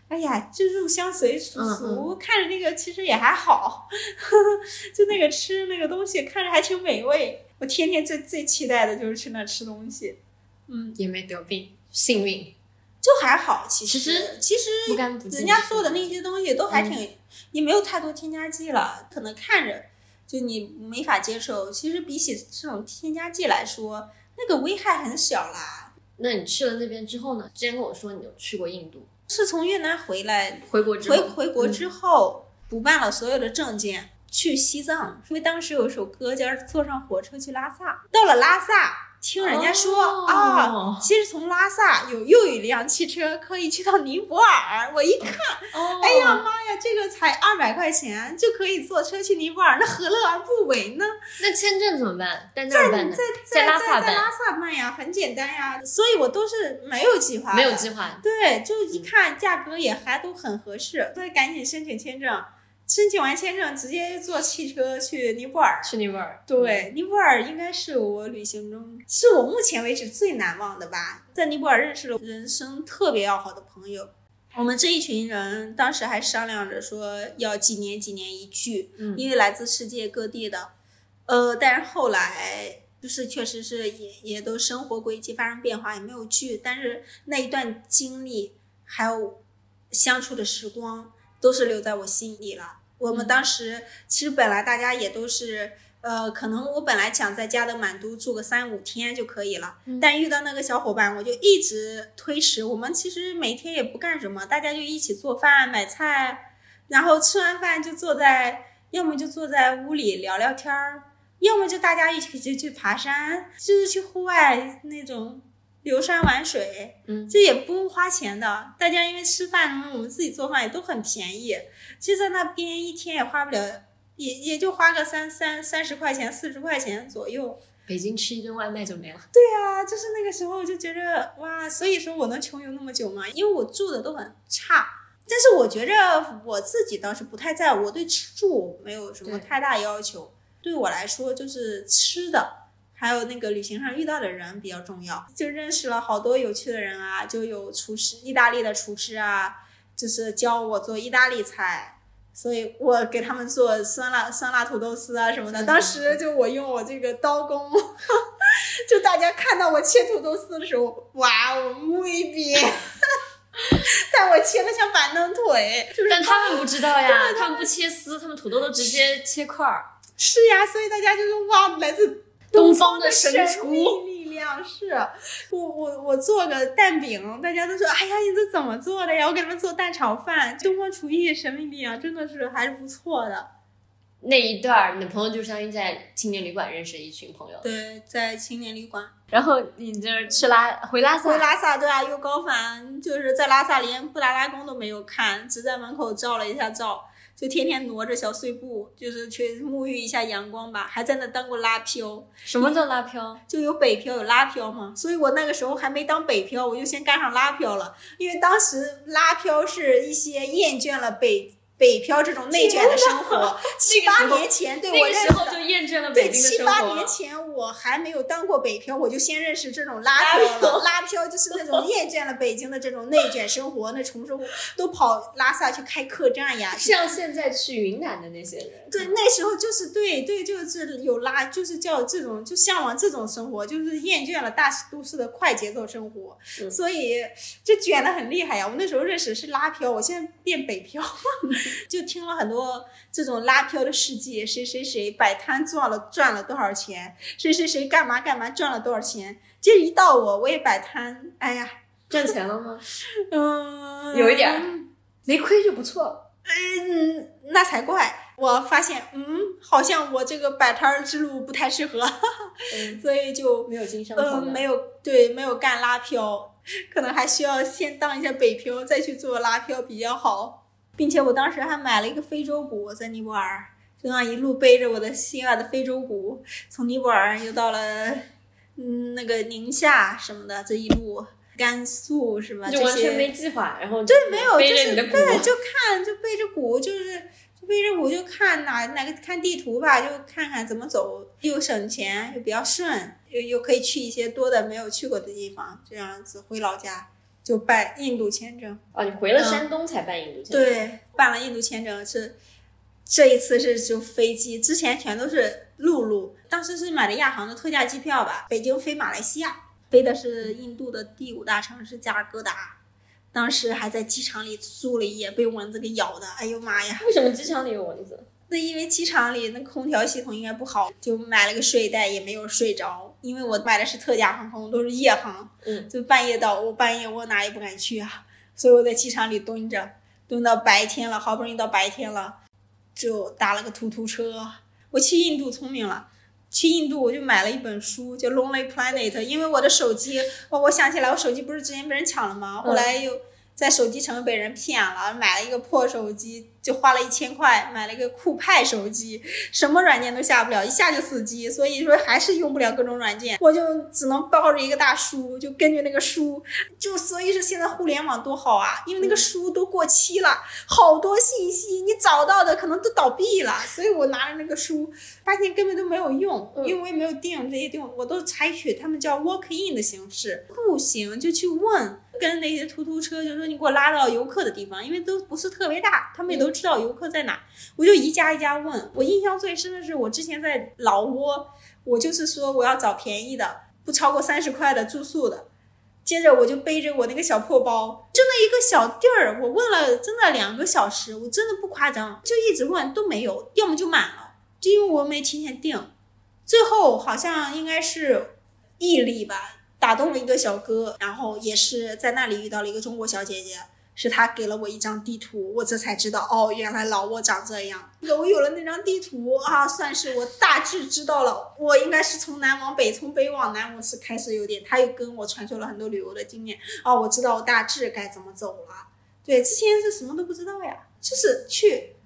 哎呀，就入乡随俗，看着那个其实也还好，就那个吃那个东西看着还挺美味。我天天最最期待的就是去那吃东西，嗯，也没得病，幸运。就还好。其其实实其实不干不人家做的那些东西都还挺，嗯也没有太多添加剂了，可能看着就你没法接受。其实比起这种添加剂来说，那个危害很小啦。那你去了那边之后呢？之前跟我说你有去过印度，是从越南回来回国之后回回国之后，补办了所有的证件，去西藏，因为当时有一首歌叫《坐上火车去拉萨》。到了拉萨，听人家说、哦啊，其实从拉萨有又有一辆汽车可以去到尼泊尔。我一看，哦，哎呀妈呀，这个才二百块钱就可以坐车去尼泊尔，那何乐而不为呢？那签证怎么办？在那儿办的，在在拉萨在拉萨办呀，很简单呀。所以我都是没有计划，没有计划。对，就一看价格也还都很合适，所以赶紧申请签证。申请完签证，直接坐汽车去尼泊尔。去尼泊尔，对，尼泊尔应该是我旅行中是我目前为止最难忘的吧。在尼泊尔认识了人生特别要好的朋友。我们这一群人当时还商量着说要几年几年一聚，嗯因为来自世界各地的。呃，但是后来就是确实是也也都生活轨迹发生变化，也没有聚。但是那一段经历还有相处的时光，都是留在我心里了。我们嗯当时其实本来大家也都是。呃，可能我本来想在加德满都住个三五天就可以了，嗯但遇到那个小伙伴，我就一直推迟。我们其实每天也不干什么，大家就一起做饭、买菜，然后吃完饭就坐在，要么就坐在屋里聊聊天儿，要么就大家一起就去爬山，就是去户外那种游山玩水，嗯这也不用花钱的。大家因为吃饭，我们自己做饭也都很便宜，其实在那边一天也花不了，也也就花个三三三十块钱、四十块钱左右。北京吃一顿外卖就没了。对啊，就是那个时候就觉着哇，所以说我能穷游那么久吗？因为我住的都很差，但是我觉着我自己倒是不太在乎，我对吃住没有什么太大要求。对我来说，就是吃的，还有那个旅行上遇到的人比较重要。就认识了好多有趣的人啊，就有厨师，意大利的厨师啊，就是教我做意大利菜。所以我给他们做酸辣酸辣土豆丝啊什么的，当时就我用我这个刀工，就大家看到我切土豆丝的时候，哇，我 muy bien，但我切的像板凳腿，就是但他们不知道呀，他们不切丝，他们土豆都直接切块儿。是呀，所以大家就是哇，来自东方方的神厨秘力量。是我我我做个蛋饼，大家都说哎呀，你这怎么做的呀？我给他们做蛋炒饭，东方厨艺神秘力量真的是还是不错的。那一段儿，你的朋友就相当于在青年旅馆认识一群朋友，对，在青年旅馆。然后你这儿去拉回拉萨，回拉萨对啊，又高反，就是在拉萨连布达拉宫都没有看，只在门口照了一下照，就天天挪着小碎步，就是去沐浴一下阳光吧，还在那当过拉漂，什么叫拉漂？就有北漂有拉漂嘛，所以我那个时候还没当北漂，我就先干上拉漂了，因为当时拉漂是一些厌倦了北北漂这种内卷的生活，七八年前对我认识的时候就厌倦了对，北京的七八年。前我还没有当过北漂，我就先认识这种拉漂了。拉漂就是那种厌倦了北京的这种内卷生活，那重生活都跑拉萨去开客栈呀。像现在去云南的那些人，对，那时候就是对对，就是有拉，就是叫这种就向往这种生活，就是厌倦了大都市的快节奏生活，嗯所以这卷的很厉害呀。我那时候认识的是拉漂，我现在变北漂，就听了很多这种拉票的事迹，谁谁谁摆摊赚了赚了多少钱，谁谁谁干嘛干嘛赚了多少钱。这一到我，我也摆摊，哎呀，赚钱了吗？嗯，有一点儿，没亏就不错。嗯，那才怪！我发现，嗯，好像我这个摆摊儿之路不太适合，嗯，所以就没有经商呃没有对没有干拉漂，可能还需要先当一下北漂，再去做拉漂比较好。并且我当时还买了一个非洲鼓，在尼泊尔，就那样一路背着我的心爱的非洲鼓，从尼泊尔又到了嗯那个宁夏什么的，这一路甘肃是吧？就完全没计划，然后对，没有，就是背着你的鼓，对，就看，就背着鼓，就是就背着鼓就看哪哪个看地图吧，就看看怎么走，又省钱又比较顺，又又可以去一些多的没有去过的地方，这样子回老家就办印度签证。哦，你回了山东才办印度签证，对，办了印度签证是这一次是就飞机，之前全都是陆路。当时是买的亚航的特价机票吧，北京飞马来西亚，飞的是印度的第五大城市加尔各答。当时还在机场里住了一夜，被蚊子给咬的，哎呦妈呀！为什么机场里有蚊子？那因为机场里那空调系统应该不好，就买了个睡袋，也没有睡着。因为我买的是特价航空，都是夜航，嗯，就半夜到，我半夜我哪也不敢去啊，所以我在机场里蹲着，蹲到白天了，好不容易到白天了，就打了个突突车。我去印度聪明了，去印度我就买了一本书，叫《Lonely Planet》，因为我的手机，哦，我想起来我手机不是之前被人抢了吗？后来又在手机城被人骗了，买了一个破手机，就花了一千块买了一个酷派手机，什么软件都下不了，一下就死机，所以说还是用不了各种软件，我就只能抱着一个大书，就根据那个书，就所以说现在互联网多好啊，因为那个书都过期了，好多信息你找到的可能都倒闭了，所以我拿着那个书，发现根本都没有用，嗯因为我也没有订这些订，我都采取他们叫 walk in 的形式，不行就去问。跟那些突突车，就说你给我拉到游客的地方，因为都不是特别大，他们也都知道游客在哪。我就一家一家问。我印象最深的是，我之前在老挝，我就是说我要找便宜的，不超过三十块的住宿的。接着我就背着我那个小破包，就那一个小地儿，我问了真的两个小时，我真的不夸张，就一直问都没有，要么就满了，就因为我没提前订。最后好像应该是毅力吧，打动了一个小哥，然后也是在那里遇到了一个中国小姐姐，是她给了我一张地图，我这才知道哦，原来老挝长这样。我有了那张地图啊，算是我大致知道了，我应该是从南往北，从北往南，我是开始有点，他又跟我传授了很多旅游的经验啊，我知道我大致该怎么走了。对，之前是什么都不知道呀，就是去。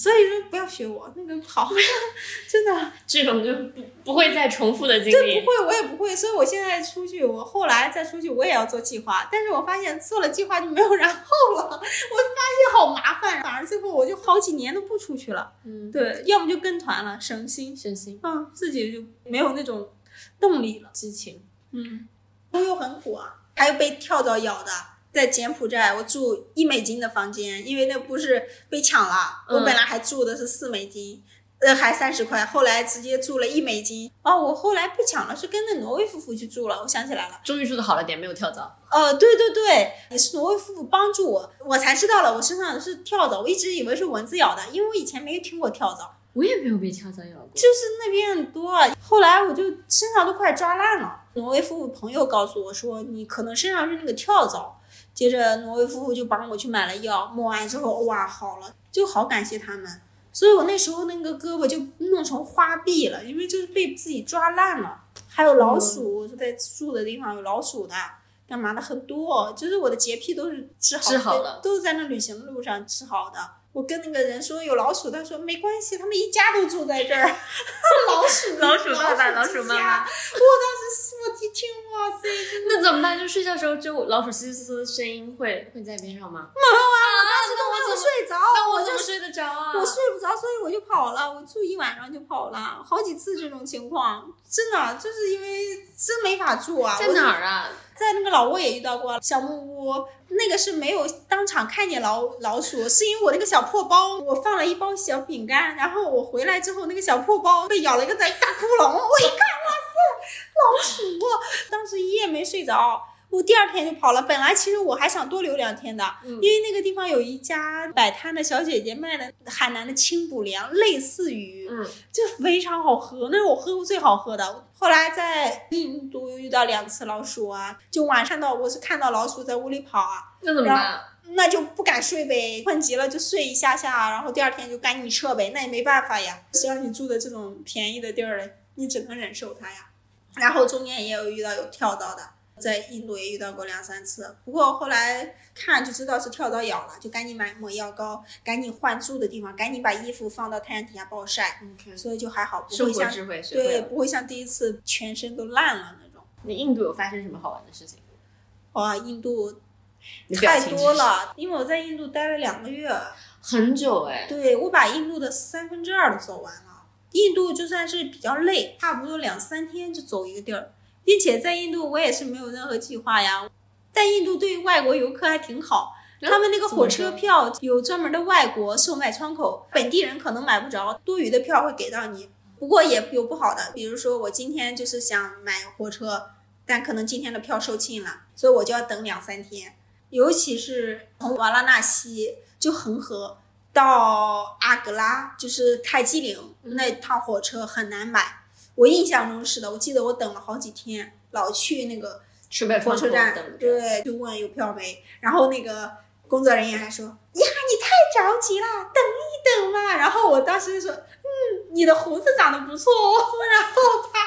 所以说不要学我那个不好，真的。这种就不不会再重复的经历这不。会，我也不会，所以我现在出去，我后来再出去，我也要做计划。但是我发现做了计划就没有然后了，我发现好麻烦，反而最后我就好几年都不出去了。嗯，对，要么就跟团了，省心，省心嗯，自己就没有那种动力了。激情，嗯，都又很苦啊，还有被跳蚤咬的。在柬埔寨，我住一美金的房间，因为那不是被抢了，嗯我本来还住的是四美金，呃，还三十块，后来直接住了一美金。哦，我后来被抢了，是跟着挪威夫妇去住了，我想起来了。终于住的好了点，没有跳蚤。呃，对对对，也是挪威夫妇帮助我，我才知道了我身上是跳蚤，我一直以为是蚊子咬的，因为我以前没有听过跳蚤。我也没有被跳蚤咬过。就是那边很多，后来我就身上都快抓烂了。挪威夫妇朋友告诉我说，你可能身上是那个跳蚤。接着挪威夫妇就帮我去买了药，抹完之后哇好了，就好感谢他们。所以我那时候那个胳膊就弄成花臂了，因为就是被自己抓烂了。还有老鼠，在住的地方有老鼠的，干嘛的很多，就是我的洁癖都是治好治好的都是在那旅行的路上治好的。我跟那个人说有老鼠，他说没关系，他们一家都住在这儿。老鼠，老鼠爸爸老老鼠妈妈我当时我一听，哇塞，那怎么办？就睡觉的时候，就老鼠嘶嘶的声音会会在边上吗？没有啊，我当时都没有睡着，那我就怎么睡得着啊？我睡不着，所以我就跑了。我住一晚上就跑了，好几次这种情况，真的就是因为真没法住啊。在哪儿啊？在那个老挝也遇到过小木屋，那个是没有当场看见老老鼠，是因为我那个小破包，我放了一包小饼干，然后我回来之后，那个小破包被咬了一个大大窟窿，我一看，哇塞，老鼠！当时一夜没睡着，我第二天就跑了。本来其实我还想多留两天的，嗯因为那个地方有一家摆摊的小姐姐卖的海南的清补凉，类似于嗯，就非常好喝，那是我喝过最好喝的。后来在印度遇到两次老鼠啊，就晚上到我是看到老鼠在屋里跑啊，那怎么办？那就不敢睡呗，困极了就睡一下下，然后第二天就赶紧撤呗，那也没办法呀。谁让你住的这种便宜的地儿嘞，你只能忍受它呀。然后中间也有遇到有跳蚤的，在印度也遇到过两三次，不过后来看就知道是跳蚤咬了，就赶紧买抹药膏，赶紧换住的地方，赶紧把衣服放到太阳底下暴晒所以就还好，不会像智慧对，不会像第一次全身都烂了那种。你印度有发生什么好玩的事情？哇，印度太多了，因为我在印度待了两个月。很久哎，对我把印度的三分之二都走完了。印度就算是比较累，差不多两三天就走一个地儿，并且在印度我也是没有任何计划呀。在印度对于外国游客还挺好，他们那个火车票有专门的外国售卖窗口，本地人可能买不着，多余的票会给到你。不过也有不好的，比如说我今天就是想买火车，但可能今天的票售罄了，所以我就要等两三天。尤其是从瓦拉纳西就恒河到阿格拉，就是泰姬陵那趟火车很难买。我印象中是的，我记得我等了好几天，老去那个火车站。对，就问有票没，然后那个工作人员还说：“呀，你太着急了，等一等嘛。”然后我当时就说：“嗯，你的胡子长得不错哦。”然后他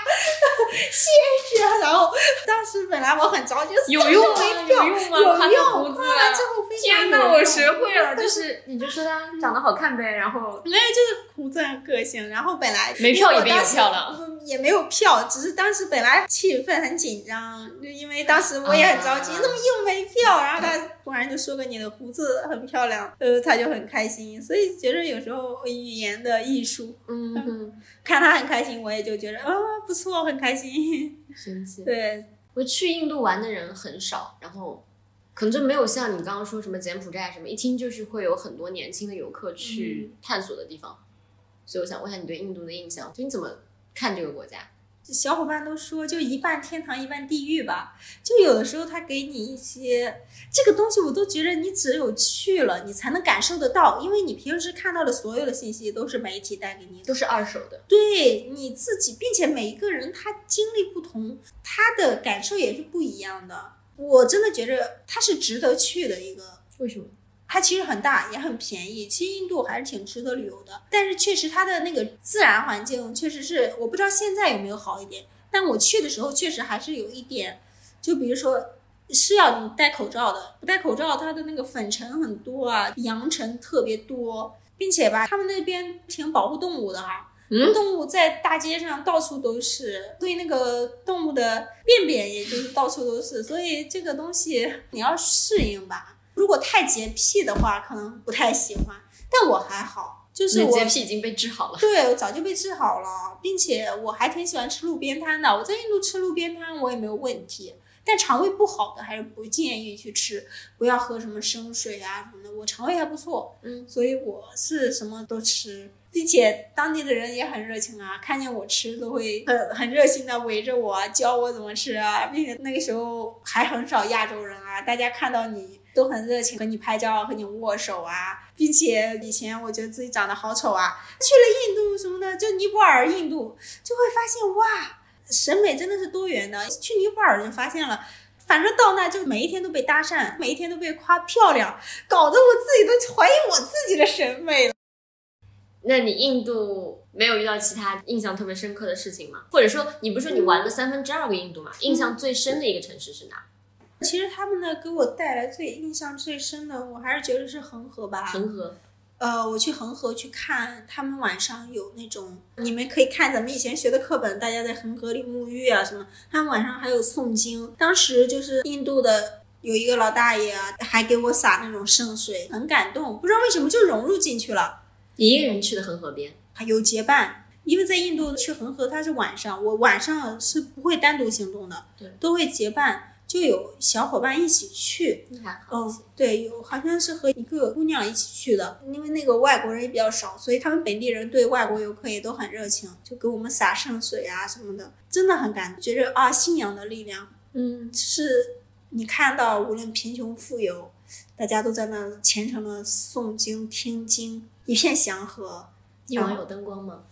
谢谢，然后当时本来我很着急，有用吗？没票有用吗？有夸他用，胡子完之后非常天哪，我学会了，就是你就说他长得好看呗，然后没有，就是胡子很个性。然后本来没票也变有票了嗯也没有票，只是当时本来气氛很紧张，就因为当时我也很着急，啊怎么又没票？然后他突然就说个你的胡子很漂亮，呃，他就很开心。所以觉得有时候语言的艺术，嗯哼，看他很开心，我也就觉得啊不错，很开心。神奇。对，我去印度玩的人很少，然后可能就没有像你刚刚说什么柬埔寨什么，一听就是会有很多年轻的游客去探索的地方。所以我想问一下你对印度的印象，就你怎么看这个国家？小伙伴都说就一半天堂一半地狱吧，就有的时候他给你一些这个东西，我都觉得你只有去了，你才能感受得到，因为你平时看到的所有的信息都是媒体带给你的，都是二手的，对你自己，并且每一个人他经历不同，他的感受也是不一样的。我真的觉得他是值得去的一个为什么？它其实很大，也很便宜。其实印度还是挺值得旅游的，但是确实它的那个自然环境确实是，我不知道现在有没有好一点。但我去的时候确实还是有一点，就比如说是要你戴口罩的，不戴口罩它的那个粉尘很多啊，扬尘特别多，并且吧，他们那边挺保护动物的哈。嗯动物在大街上到处都是，所以那个动物的便便也就是到处都是，所以这个东西你要适应吧。如果太洁癖的话，可能不太喜欢，但我还好，就是我洁癖已经被治好了。对我早就被治好了，并且我还挺喜欢吃路边摊的。我在印度吃路边摊我也没有问题，但肠胃不好的还是不建议去吃，不要喝什么生水啊什么的。我肠胃还不错，嗯，所以我是什么都吃，并且当地的人也很热情啊，看见我吃都会很很热心的围着我啊，教我怎么吃啊，并且那个时候还很少亚洲人啊，大家看到你。都很热情，和你拍照，和你握手啊，并且以前我觉得自己长得好丑啊，去了印度什么的，就尼泊尔、印度，就会发现哇，审美真的是多元的。去尼泊尔就发现了，反正到那就每一天都被搭讪，每一天都被夸漂亮，搞得我自己都怀疑我自己的审美了。那你印度没有遇到其他印象特别深刻的事情吗？或者说，你不是说你玩了三分之二个印度吗？印象最深的一个城市是哪？其实他们呢，给我带来最印象最深的，我还是觉得是恒河吧。恒河。呃，我去恒河去看，他们晚上有那种，你们可以看咱们以前学的课本，大家在恒河里沐浴啊什么。他们晚上还有诵经，当时就是印度的有一个老大爷啊，还给我洒那种圣水，很感动，不知道为什么就融入进去了。你一个人去的恒河边，还有结伴，因为在印度去恒河它是晚上，我晚上是不会单独行动的，对，都会结伴，就有小伙伴一起去。那还好。嗯，对，有好像是和一个姑娘一起去的，因为那个外国人也比较少，所以他们本地人对外国游客也都很热情，就给我们洒圣水啊什么的，真的很感觉着啊信仰的力量嗯，是你看到无论贫穷富有，大家都在那虔诚的诵经听经，一片祥和。一晚有灯光吗？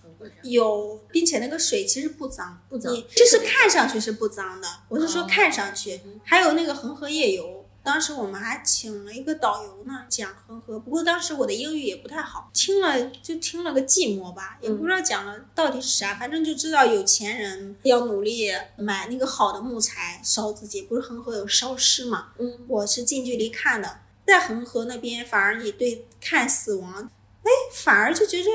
有，并且那个水其实不脏，不脏你就是看上去是不脏的。我是说看上去，还有那个恒河夜游，当时我们还请了一个导游呢，讲恒河。不过当时我的英语也不太好，听了就听了个寂寞吧，也不知道讲了到底是啥，反正就知道有钱人要努力买那个好的木材烧自己。不是恒河有烧尸嘛？嗯，我是近距离看的，在恒河那边反而你对看死亡，哎，反而就觉着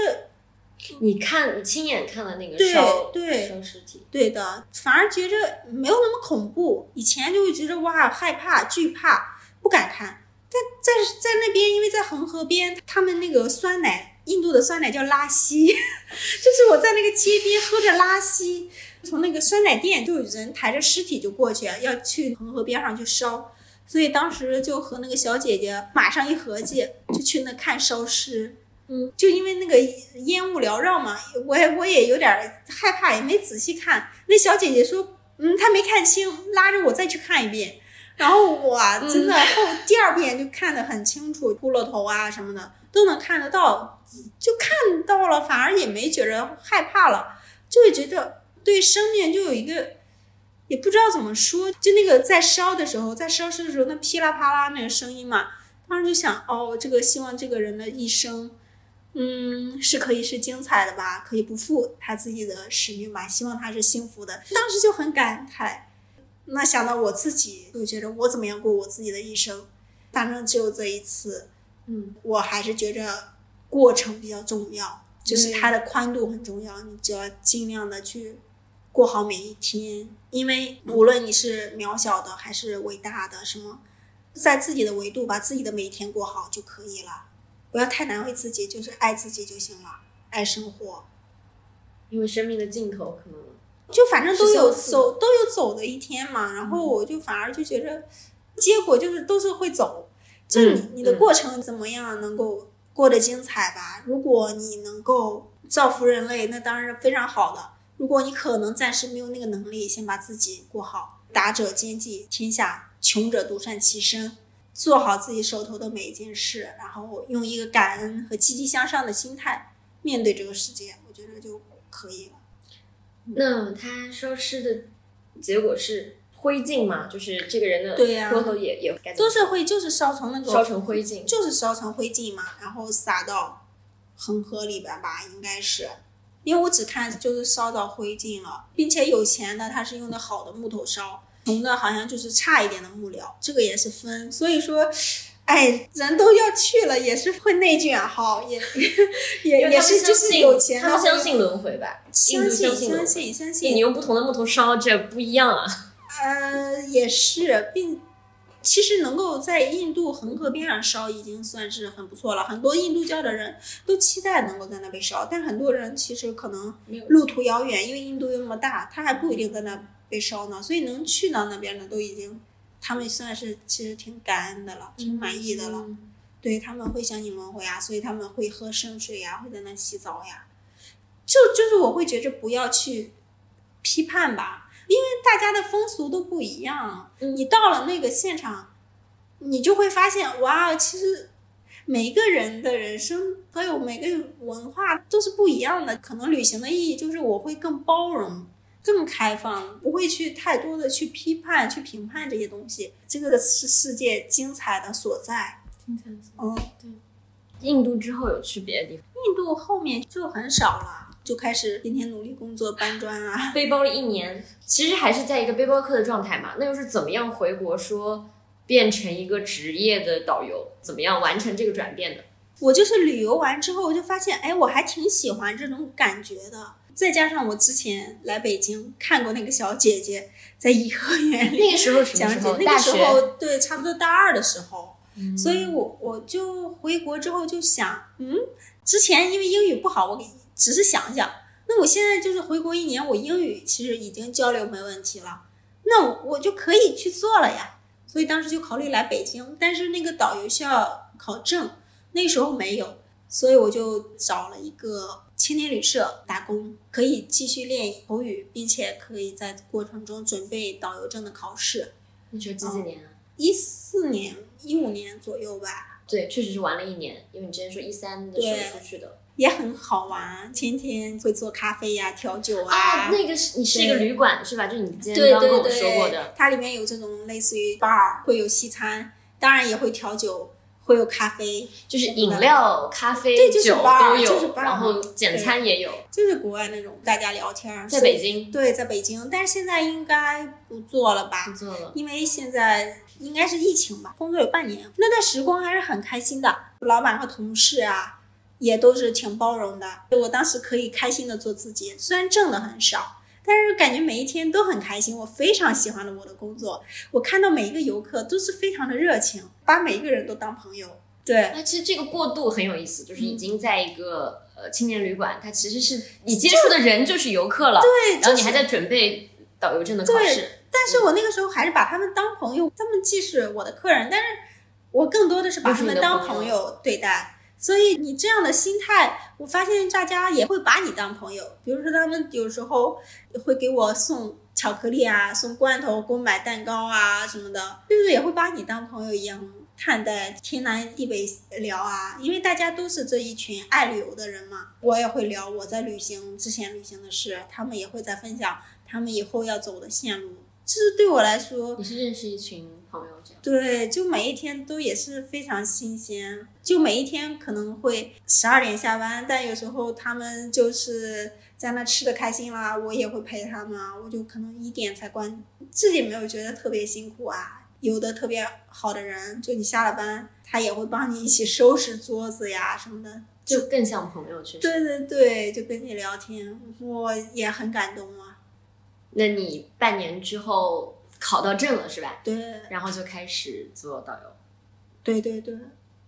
你看，你亲眼看了那个对烧对烧尸体，对的，反而觉着没有那么恐怖。以前就会觉着哇害怕、惧怕，不敢看。但在在那边，因为在恒河边，他们那个酸奶，印度的酸奶叫拉稀，就是我在那个街边喝着拉稀，从那个酸奶店就有人抬着尸体就过去，要去恒河边上去烧。所以当时就和那个小姐姐马上一合计，就去那看烧尸。嗯，就因为那个烟雾缭绕嘛，我也我也有点害怕，也没仔细看。那小姐姐说，嗯，她没看清，拉着我再去看一遍。然后我真的后第二遍就看得很清楚，骷髅头啊什么的都能看得到，就看到了，反而也没觉着害怕了，就会觉得对生命就有一个。也不知道怎么说，就那个在烧的时候，在烧尸的时候，那噼啦啪啦那个声音嘛，当时就想，哦，这个希望这个人的一生，嗯，是可以是精彩的吧，可以不负他自己的使命吧，希望他是幸福的。当时就很感慨。那想到我自己，就觉得我怎么样过我自己的一生，反正只有这一次，嗯，我还是觉着过程比较重要，就是它的宽度很重要，你只要尽量的去过好每一天，因为无论你是渺小的还是伟大的，什么，在自己的维度把自己的每一天过好就可以了，不要太难为自己，就是爱自己就行了，爱生活，因为生命的尽头可能就反正都有走都有走的一天嘛，然后我就反而就觉着，结果就是都是会走，就你、嗯你的嗯过程怎么样能够过得精彩吧？如果你能够造福人类，那当然是非常好的。如果你可能暂时没有那个能力，先把自己过好，达者兼济天下，穷者独善其身，做好自己手头的每一件事，然后用一个感恩和积极向上的心态面对这个世界，我觉得就可以了。那他烧尸的结果是灰烬嘛？就是这个人的对呀也也该都是会就是烧成那种烧成灰烬。就是烧成灰烬嘛，然后撒到恒河里边吧，应该是。因为我只看就是烧到灰烬了，并且有钱的他是用的好的木头烧，穷的好像就是差一点的木料，这个也是分。所以说，哎，人都要去了，也是会内卷哈，也也也是就是有钱的他们相信轮回吧？相信相信相。信你，用不同的木头烧，这不一样啊！呃，也是，并其实能够在印度恒河边上烧，已经算是很不错了。很多印度教的人都期待能够在那边烧，但很多人其实可能路途遥远，因为印度又那么大，他还不一定在那被烧呢。所以能去到那边的都已经，他们算是其实挺感恩的了，挺满意的了。嗯对他们会相信轮回呀，所以他们会喝圣水呀、会在那洗澡呀。就就是我会觉着不要去批判吧，因为大家的风俗都不一样。嗯你到了那个现场，你就会发现，哇，其实每一个人的人生还有每个文化都是不一样的。可能旅行的意义就是我会更包容。更开放，不会去太多的去批判、去评判这些东西。这个是世界精彩的所在。精彩嗯，印度之后有去别的地方，印度后面就很少了，就开始天天努力工作搬砖啊。背包了一年，其实还是在一个背包客的状态嘛。那又是怎么样回国说变成一个职业的导游？怎么样完成这个转变的？我就是旅游完之后，我就发现，哎，我还挺喜欢这种感觉的。再加上我之前来北京看过那个小姐姐在颐和园里那个时候讲解？那个时。候对，差不多大二的时候，嗯所以我我就回国之后就想，嗯，之前因为英语不好，我给只是想想，那我现在就是回国一年，我英语其实已经交流没问题了，那我我就可以去做了呀。所以当时就考虑来北京，但是那个导游需要考证，那个时候没有，所以我就找了一个青年旅社打工，可以继续练口语，并且可以在过程中准备导游证的考试。你说几几年啊？一四年、一五年左右吧，对，确实是玩了一年，因为你之前说一三的时对候出去的。也很好玩，天天会做咖啡呀、调酒啊，那个是你是一个旅馆是吧？就是你之前对刚跟我对说过的对，。它里面有这种类似于 bar，会有西餐，当然也会调酒，会有咖啡，就是饮料、咖啡、对就是酒 bar，都有，就是 bar 然后简餐也有，就是国外那种大家聊天儿。在北京对，在北京，但是现在应该不做了吧不？做了。因为现在应该是疫情吧，工作有半年，那段时光还是很开心的。老板和同事啊，也都是挺包容的。我当时可以开心的做自己，虽然挣的很少，但是感觉每一天都很开心。我非常喜欢了我的工作，我看到每一个游客都是非常的热情，把每一个人都当朋友。对，那其实这个过渡很有意思，就是嗯已经在一个呃青年旅馆，它其实是你接触的人就是游客了，对，然后你还在准备导游证的考试。但是我那个时候还是把他们当朋友，他们既是我的客人，但是我更多的是把他们当朋友对待。所以你这样的心态，我发现大家也会把你当朋友。比如说，他们有时候会给我送巧克力啊，送罐头，给我买蛋糕啊什么的，就是也会把你当朋友一样看待，天南地北聊啊。因为大家都是这一群爱旅游的人嘛，我也会聊我在旅行之前旅行的事，他们也会在分享他们以后要走的线路。其实对我来说，你是认识一群朋友这样？对，就每一天都也是非常新鲜。就每一天可能会十二点下班，但有时候他们就是在那吃的开心啦，我也会陪他们啊。我就可能一点才关，自己没有觉得特别辛苦啊。有的特别好的人，就你下了班，他也会帮你一起收拾桌子呀什么的。就更像朋友，确实。对对对，就跟你聊天，我也很感动啊。那你半年之后考到证了是吧？对然后就开始做导游。对对对，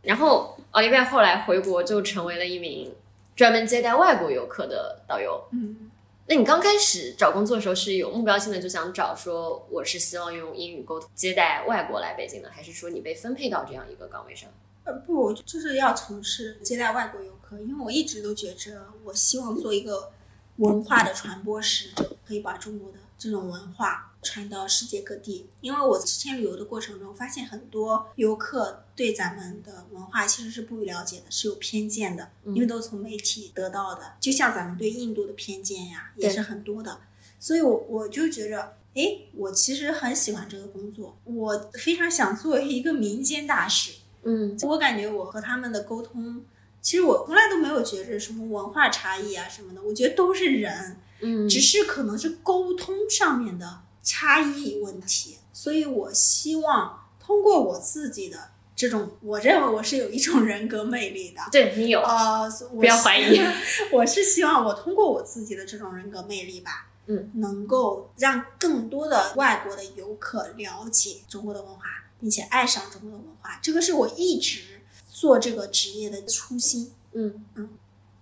然后奥利维亚后来回国就成为了一名专门接待外国游客的导游。嗯。那你刚开始找工作的时候是有目标性的，就想找说我是希望用英语沟通接待外国来北京的，还是说你被分配到这样一个岗位上？呃，不，就是要从事接待外国游客，因为我一直都觉着，我希望做一个文化的传播使者，可以把中国的这种文化传到世界各地。因为我之前旅游的过程中，发现很多游客对咱们的文化其实是不了解的，是有偏见的，嗯因为都是从媒体得到的。就像咱们对印度的偏见呀，也是很多的。所以我，我就觉着，哎，我其实很喜欢这个工作，我非常想做一个民间大使。嗯我感觉我和他们的沟通，其实我从来都没有觉着什么文化差异啊什么的，我觉得都是人，嗯只是可能是沟通上面的差异问题。所以我希望通过我自己的这种，我认为我是有一种人格魅力的。对你有，呃，不不要怀疑。我是希望我通过我自己的这种人格魅力吧，嗯，能够让更多的外国的游客了解中国的文化，并且爱上中国的文化。这个是我一直做这个职业的初心。嗯嗯。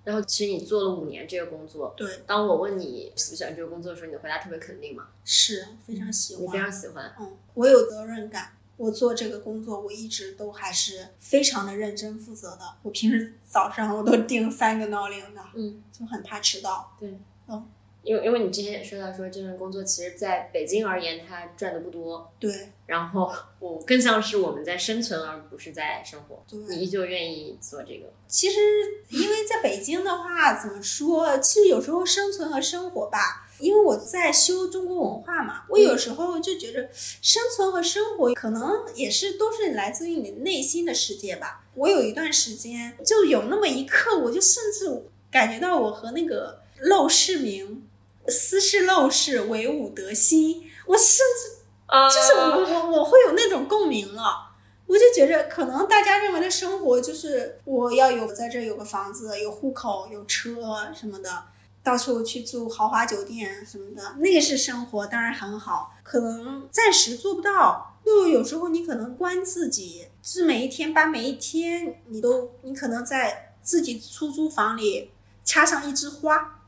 然后其实你做了五年这个工作，对，当我问你喜不喜欢这个工作的时候，你的回答特别肯定嘛，是非常喜你非。常喜欢。嗯，我有责任感。我做这个工作，我一直都还是非常的认真负责的。我平时早上我都定三个闹铃的，嗯，就很怕迟到。对，嗯因为因为你之前也说到说这份工作其实在北京而言，它赚的不多，对然后我更像是我们在生存，而不是在生活。你，依旧愿意做这个，其实因为在北京的话，怎么说？其实有时候生存和生活吧，因为我在修中国文化嘛，我有时候就觉得生存和生活可能也是都是来自于你内心的世界吧。我有一段时间就有那么一刻，我就甚至感觉到我和那个陋室铭“斯是陋室，惟吾德馨”，我甚至啊就是我我我会有那种共鸣了。我就觉着，可能大家认为的生活就是我要有在这有个房子、有户口、有车什么的，到处去住豪华酒店什么的，那个是生活，当然很好。可能暂时做不到，就有时候你可能关自己，是每一天把每一天你都，你可能在自己出租房里插上一枝花，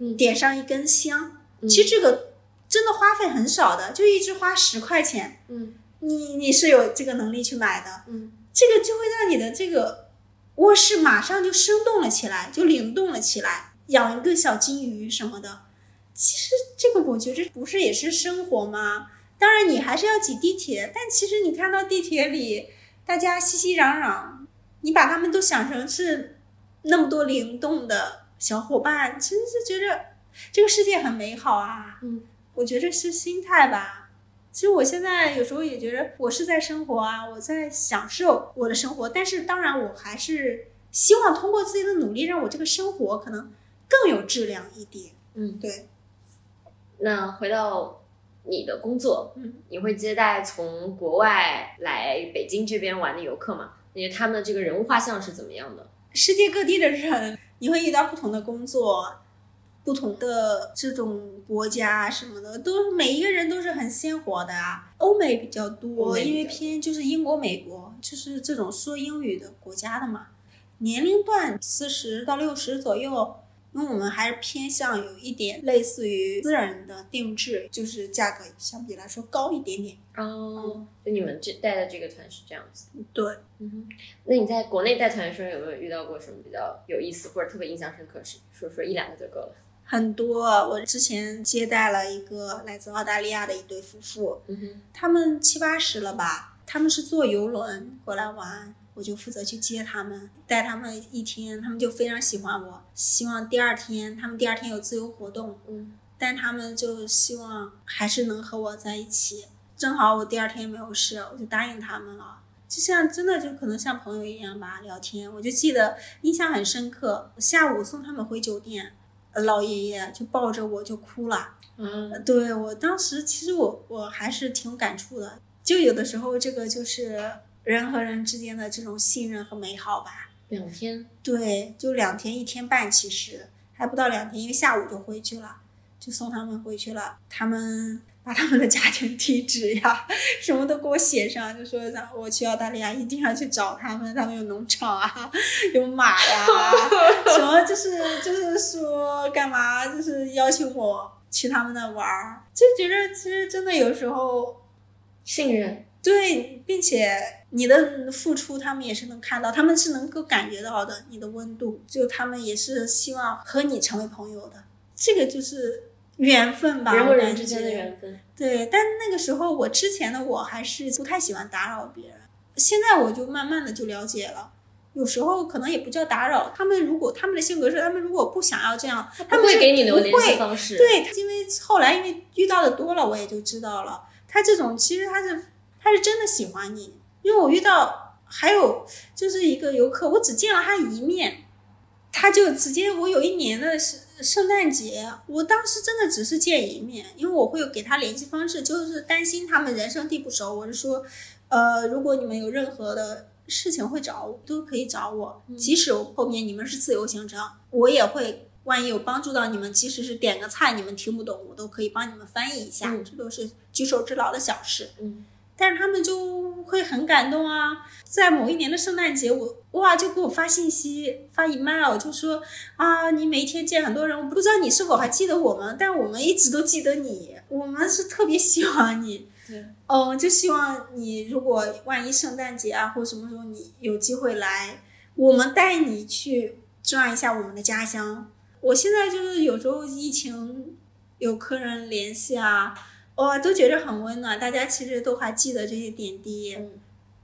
嗯点上一根香，嗯其实这个真的花费很少的，就一枝花十块钱。嗯你你是有这个能力去买的，嗯这个就会让你的这个卧室马上就生动了起来，就灵动了起来。养一个小金鱼什么的，其实这个我觉得不是也是生活吗？当然你还是要挤地铁，但其实你看到地铁里大家熙熙攘攘，你把他们都想成是那么多灵动的小伙伴，其实是觉得这个世界很美好啊。嗯，我觉得是心态吧。其实我现在有时候也觉得我是在生活啊，我在享受我的生活，但是当然我还是希望通过自己的努力，让我这个生活可能更有质量一点。嗯，对，那回到你的工作，嗯，你会接待从国外来北京这边玩的游客吗？因为他们的这个人物画像是怎么样的？世界各地的人，你会遇到不同的工作，不同的这种国家什么的，都每一个人都是很鲜活的啊。欧美比较多，因为偏就是英国、美国，就是这种说英语的国家的嘛。年龄段四十到六十左右，因为我们还是偏向有一点类似于私人的定制，就是价格相比来说高一点点。哦，就你们这带的这个团是这样子。对，嗯哼，那你在国内带团的时候有没有遇到过什么比较有意思或者特别印象深刻的事？说说一两个就够了。很多。我之前接待了一个来自澳大利亚的一对夫妇，嗯哼，他们七八十了吧，他们是坐游轮过来玩，我就负责去接他们，带他们一天，他们就非常喜欢我，希望第二天他们第二天有自由活动，嗯，但他们就希望还是能和我在一起。正好我第二天没有事，我就答应他们了。就像真的就可能像朋友一样吧，聊天。我就记得印象很深刻，下午送他们回酒店，呃老爷爷就抱着我就哭了。嗯，对我当时其实我我还是挺有感触的，就有的时候这个就是人和人之间的这种信任和美好吧。两天，对，就两天一天半，其实还不到两天，因为下午就回去了，就送他们回去了。他们把他们的家庭地址呀，什么都给我写上，就说让我去澳大利亚一定要去找他们，他们有农场啊，有马呀，什么就是就是说干嘛，就是邀请我去他们那玩儿，就觉得其实真的有时候信任，对，并且你的付出，他们也是能看到，他们是能够感觉到的，你的温度，就他们也是希望和你成为朋友的，这个就是缘分吧，人和人之间的缘分。对，但那个时候我之前的我还是不太喜欢打扰别人，现在我就慢慢的就了解了。有时候可能也不叫打扰，他们如果他们的性格是，他们如果不想要这样，他不们会给你留联系方式。，对，因为后来因为遇到的多了，我也就知道了，他这种其实他是他是真的喜欢你，因为我遇到还有就是一个游客，我只见了他一面，他就直接我有一年的圣圣诞节，我当时真的只是见一面，因为我会有给他联系方式，就是担心他们人生地不熟，我是说，呃，如果你们有任何的事情会找我，都可以找我，即使后面你们是自由行程，我也会。万一有帮助到你们，即使是点个菜你们听不懂，我都可以帮你们翻译一下，嗯这都是举手之劳的小事。嗯，但是他们就会很感动啊，在某一年的圣诞节，我哇就给我发信息发 email，就说啊，你每一天见很多人，我不知道你是否还记得我们，但我们一直都记得你，我们是特别喜欢你。对，嗯，就希望你如果万一圣诞节啊或什么时候你有机会来，我们带你去转一下我们的家乡。我现在就是有时候疫情有客人联系啊，哇，都觉得很温暖，大家其实都还记得这些点滴。嗯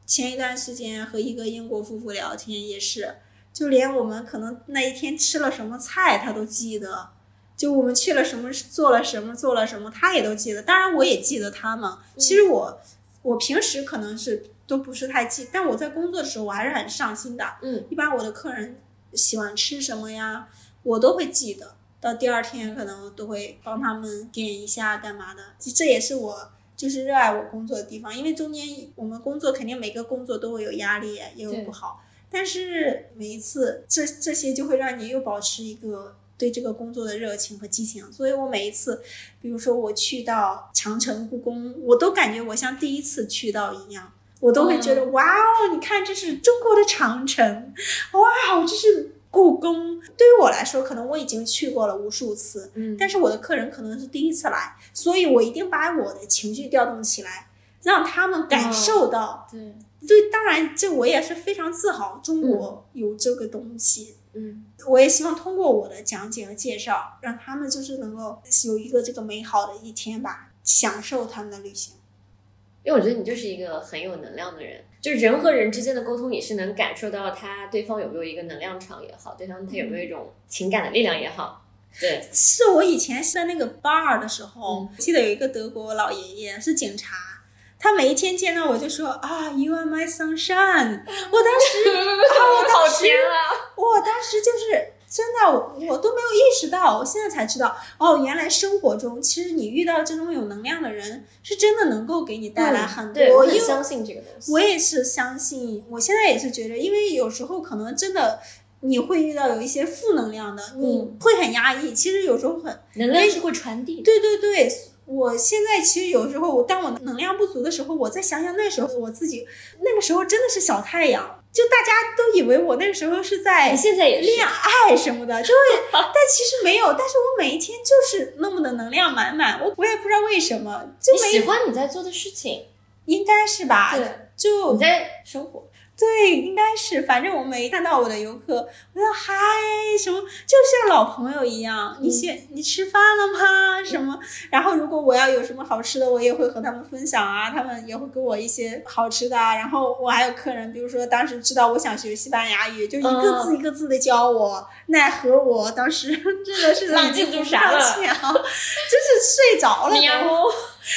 前一段时间和一个英国夫妇聊天，也是，就连我们可能那一天吃了什么菜，他都记得。就我们去了什么，做了什么，做了什么，他也都记得。当然，我也记得他们。其实我，我平时可能是都不是太记，但我在工作的时候，我还是很上心的。嗯，一般我的客人喜欢吃什么呀，我都会记得。到第二天可能都会帮他们点一下干嘛的，这这也是我就是热爱我工作的地方。因为中间我们工作肯定每个工作都会有压力，也有不好，但是每一次这这些就会让你又保持一个对这个工作的热情和激情。所以我每一次，比如说我去到长城、故宫，我都感觉我像第一次去到一样。我都会觉得、哇哦，你看这是中国的长城，哇哦，这是故宫。对于我来说，可能我已经去过了无数次，嗯但是我的客人可能是第一次来，所以我一定把我的情绪调动起来，让他们感受到。对，对，当然这我也是非常自豪，中国有这个东西。嗯我也希望通过我的讲解和介绍，让他们就是能够有一个这个美好的一天吧，享受他们的旅行。因为我觉得你就是一个很有能量的人，就人和人之间的沟通也是能感受到他对方有没有一个能量场也好，对方他有没有一种情感的力量也好。对，是我以前在那个 bar 的时候，嗯记得有一个德国老爷爷是警察，他每一天见到我就说啊，You are my sunshine。我当时，啊，我当时，啊！我当时就是真的，我我都没有意识到，我现在才知道，哦，原来生活中其实你遇到这种有能量的人，是真的能够给你带来很多。嗯对，我很相信这个东西。我也是相信，我现在也是觉得，因为有时候可能真的你会遇到有一些负能量的，你嗯会很压抑。其实有时候很，能量是会传递。对对对。我现在其实有时候，我当我能量不足的时候，我再想想那时候我自己，那个时候真的是小太阳，就大家都以为我那个时候是在你现在也是恋爱什么的，就会，但其实没有。但是我每一天就是那么的能量满满，我我也不知道为什么，就你喜欢你在做的事情，应该是吧？对，就你在生活。对，应该是，反正我没看到我的游客，我说嗨什么，就像老朋友一样。你先，你吃饭了吗？什么？然后如果我要有什么好吃的，我也会和他们分享啊，他们也会给我一些好吃的啊。然后我还有客人，比如说当时知道我想学西班牙语，就一个字一个字的教我，奈何我当时 真的是你记住啥了了？真是睡着了都，米亚莫，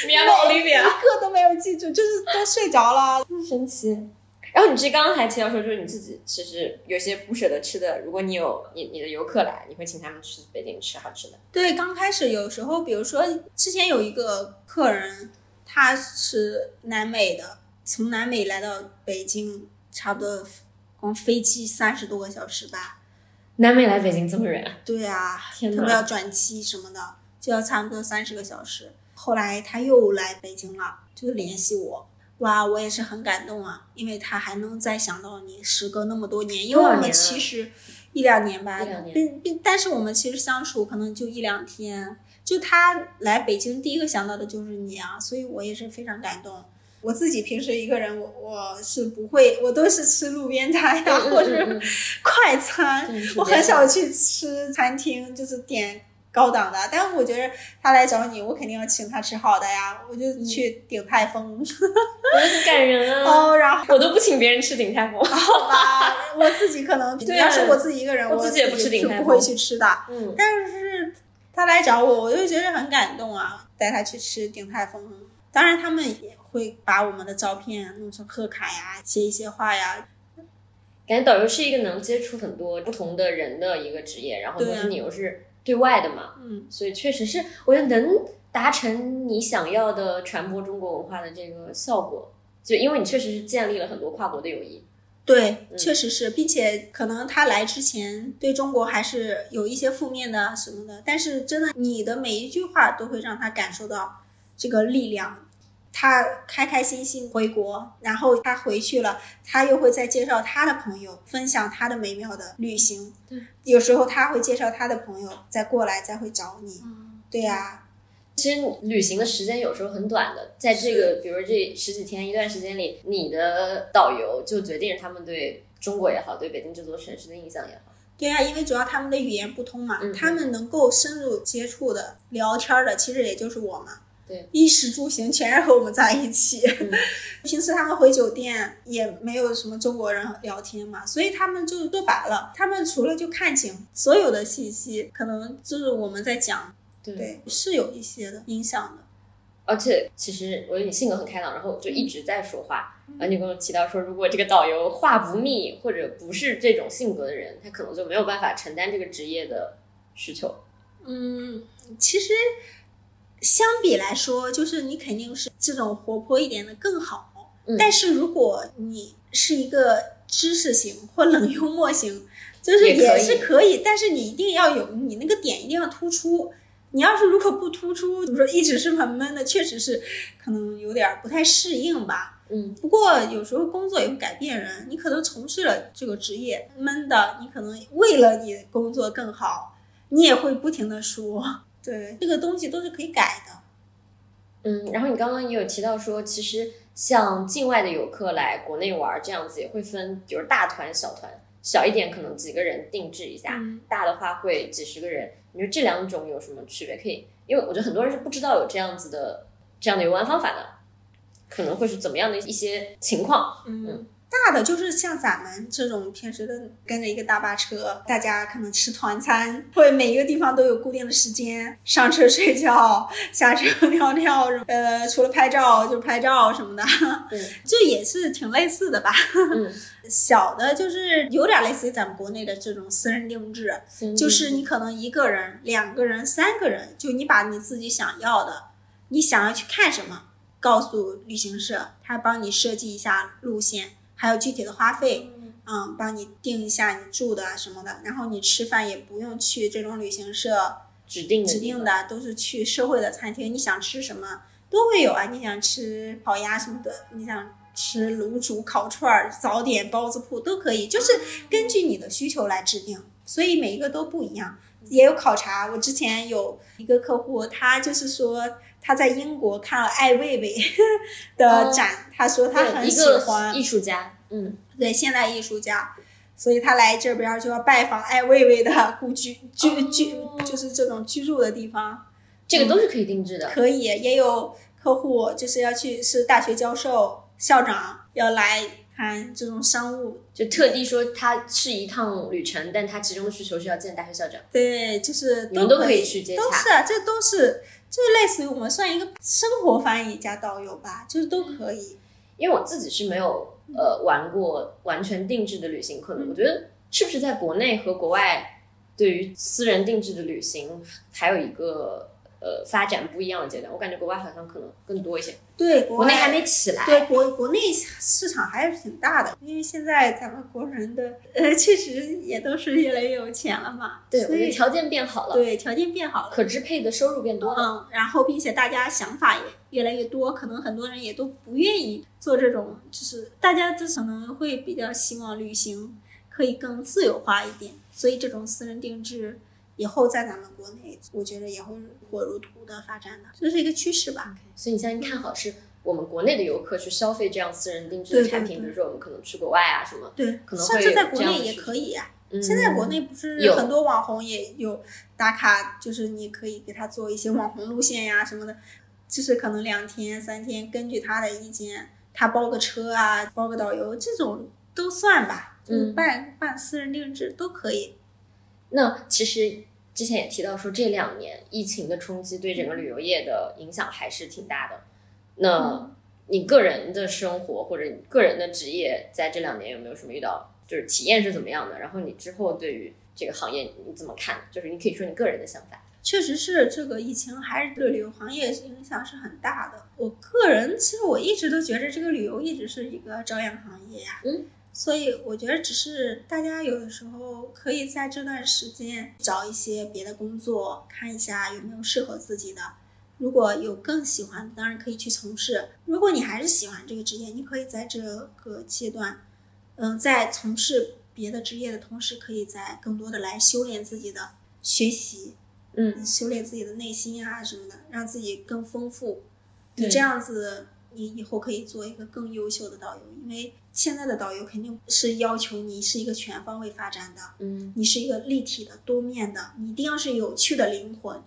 米亚莫一个都没有记住，就是都睡着了。神奇。然后你这刚刚还提到说，就是你自己其实有些不舍得吃的，如果你有你你的游客来，你会请他们去北京吃好吃的。对，刚开始有时候，比如说之前有一个客人，他是南美的，从南美来到北京，差不多光飞机三十多个小时吧。南美来北京这么远，对啊，天他们要！转机什么的，就要差不多三十个小时。后来他又来北京了，就联系我。哇，我也是很感动啊，因为他还能再想到你，时隔那么多年，因为我们其实一两年吧，并并，但是我们其实相处可能就一两天，就他来北京第一个想到的就是你啊，所以我也是非常感动。我自己平时一个人，我我是不会，我都是吃路边摊呀、或者嗯嗯快餐，我很少去吃餐厅，就是点高档的。但是我觉得他来找你，我肯定要请他吃好的呀，我就去鼎泰丰。很感人啊！哦，然后我都不请别人吃鼎泰丰。好吧，我自己可能，对啊要是我自己一个人，我我自己也不吃鼎泰丰不会去吃的。嗯，但是他来找我，我就觉得很感动啊，带他去吃鼎泰丰。当然，他们也会把我们的照片弄成贺卡呀，写一些话呀。感觉导游是一个能接触很多不同的人的一个职业，然后同时你又是对外的嘛，嗯，所以确实是我觉得能达成你想要的传播中国文化的这个效果，就因为你确实是建立了很多跨国的友谊。对，嗯确实是，并且可能他来之前对中国还是有一些负面的什么的，但是真的，你的每一句话都会让他感受到这个力量。他开开心心回国，然后他回去了，他又会再介绍他的朋友，分享他的美妙的旅行。对，有时候他会介绍他的朋友，再过来，再会找你。对呀、其实旅行的时间有时候很短的，在这个比如这十几天一段时间里，你的导游就决定他们对中国也好，对北京这座城市的印象也好。对呀、因为主要他们的语言不通嘛，嗯他们能够深入接触的、聊天的，其实也就是我嘛。对，衣食住行全是和我们在一起。嗯 平时他们回酒店也没有什么中国人聊天嘛，所以他们就说白了，他们除了就看景，所有的信息可能就是我们在讲，对对，是有一些的影响的。而且其实我觉得你性格很开朗，然后就一直在说话。然后你跟我提到说，如果这个导游话不密或者不是这种性格的人，他可能就没有办法承担这个职业的需求。嗯，其实相比来说，就是你肯定是这种活泼一点的更好。嗯但是如果你是一个知识型或冷幽默型，就是也是可以，但是你一定要有你那个点一定要突出。你要是如果不突出，比如说一直是很闷的，确实是可能有点不太适应吧。嗯，不过有时候工作也会改变人，你可能从事了这个职业闷的，你可能为了你工作更好，你也会不停的说，对，这个东西都是可以改的。嗯，然后你刚刚也有提到说，其实像境外的游客来国内玩这样子，也会分，比如大团、小团，小一点可能几个人定制一下，嗯大的话会几十个人。你说这两种有什么区别？可以，因为我觉得很多人是不知道有这样子的这样的游玩方法的。可能会是怎么样的一些情况？嗯，大的就是像咱们这种平时的跟着一个大巴车，大家可能吃团餐，会每一个地方都有固定的时间，上车睡觉，下车 尿尿，呃，除了拍照就是拍照什么的，嗯这也是挺类似的吧。嗯，小的就是有点类似于咱们国内的这种私人定制，就是你可能一个人、两个人、三个人，就你把你自己想要的，你想要去看什么，告诉旅行社，他帮你设计一下路线，还有具体的花费，嗯，帮你定一下你住的什么的，然后你吃饭也不用去这种旅行社指定的指定的，都是去社会的餐厅，你想吃什么都会有啊，你想吃烤鸭什么的，你想。吃卤煮、烤串儿、早点、包子铺都可以，就是根据你的需求来制定，所以每一个都不一样。也有考察，我之前有一个客户，他就是说他在英国看了艾未未 的展，他说他很喜欢艺术家，嗯，对现代艺术家，所以他来这边就要拜访艾未未的 故居居居，就是这种居住的地方。这个都是可以定制的。可以，也有客户就是要去是大学教授、校长要来看这种商务，就特地说他是一趟旅程，但他其中的需求是要见大学校长。对，就是你们都可可以去接洽都是啊，这都是就类似于我们算一个生活翻译加导游吧，就是都可以。因为我自己是没有呃玩过完全定制的旅行，可能我觉得是不是在国内和国外对于私人定制的旅行还有一个呃发展不一样的阶段。我感觉国外好像可能更多一些，对，国国内还没起来。对国国内市场还是挺大的，因为现在咱们国人的 呃确实也都是越来越有钱了嘛，对，我所以觉得条件变好了，对条件变好了。可支配的收入变多了。嗯，然后并且大家想法也越来越多，可能很多人也都不愿意做这种，就是大家就可能会比较希望旅行可以更自由化一点，所以这种私人定制以后在咱们国内，我觉得也会火如荼的发展的，这是一个趋势吧。所以你现在看好是我们国内的游客去消费这样私人定制的对对产品，对比如说我们可能去国外啊什么，对，可能会甚至在国内也可以现在国内不是很多网红也有打卡，就是你可以给他做一些网红路线呀什么的，就是可能两天三天，根据他的意见，他包个车啊，包个导游，这种都算吧，就是嗯办、办私人定制都可以。那其实之前也提到说，这两年疫情的冲击对整个旅游业的影响还是挺大的。那你个人的生活或者你个人的职业，在这两年有没有什么遇到，就是体验是怎么样的？然后你之后对于这个行业你怎么看？就是你可以说你个人的想法。确实是这个疫情还是对旅游行业影响是很大的。我个人其实我一直都觉得这个旅游一直是一个朝阳行业呀、嗯，所以我觉得只是大家有的时候可以在这段时间找一些别的工作，看一下有没有适合自己的。如果有更喜欢的，当然可以去从事。如果你还是喜欢这个职业，你可以在这个阶段，嗯、在从事别的职业的同时，可以在更多的来修炼自己的学习，嗯，修炼自己的内心啊什么的，让自己更丰富。你这样子，你以后可以做一个更优秀的导游，因为现在的导游肯定是要求你是一个全方位发展的，嗯，你是一个立体的、多面的，你一定要是有趣的灵魂，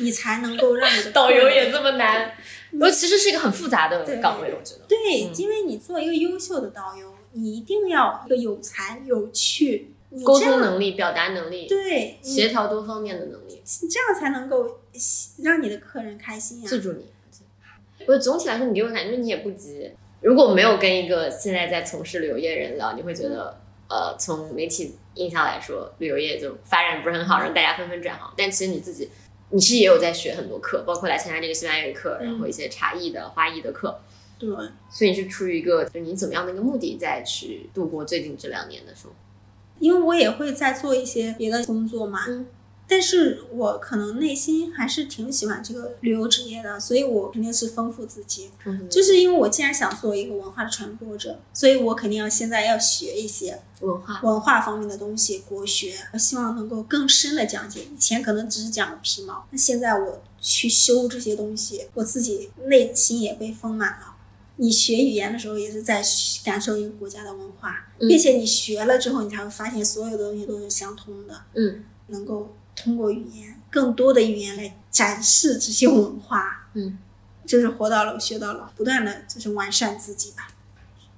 你才能够让你的导游也这么难，我其实是一个很复杂的对岗位，我觉得。对，嗯因为你做一个优秀的导游，你一定要一个有才、有趣，你沟通能力、表达能力、对，协调多方面的能力。你这样才能够让你的客人开心呀、记住你。我总体来说，你给我感觉你也不急。如果没有跟一个现在在从事旅游业的人聊，你会觉得，呃，从媒体印象来说，旅游业就发展不是很好，让大家纷纷转行。但其实你自己，你是也有在学很多课，包括来参加这个西班牙语课，然后一些茶艺的、花艺的课。对，所以你是出于一个，就你怎么样的一个目的，再去度过最近这两年的生活。因为我也会在做一些别的工作嘛，嗯但是我可能内心还是挺喜欢这个旅游职业的，所以我肯定是丰富自己。就是因为我既然想做一个文化的传播者，所以我肯定要现在要学一些文化，文化方面的东西，国学，我希望能够更深的讲解。以前可能只是讲皮毛，那现在我去修这些东西，我自己内心也被丰满了。你学语言的时候，也是在感受一个国家的文化，嗯并且你学了之后，你才会发现所有的东西都是相通的，嗯能够通过语言更多的语言来展示这些文化。嗯，就是活到老学到老，不断的就是完善自己吧。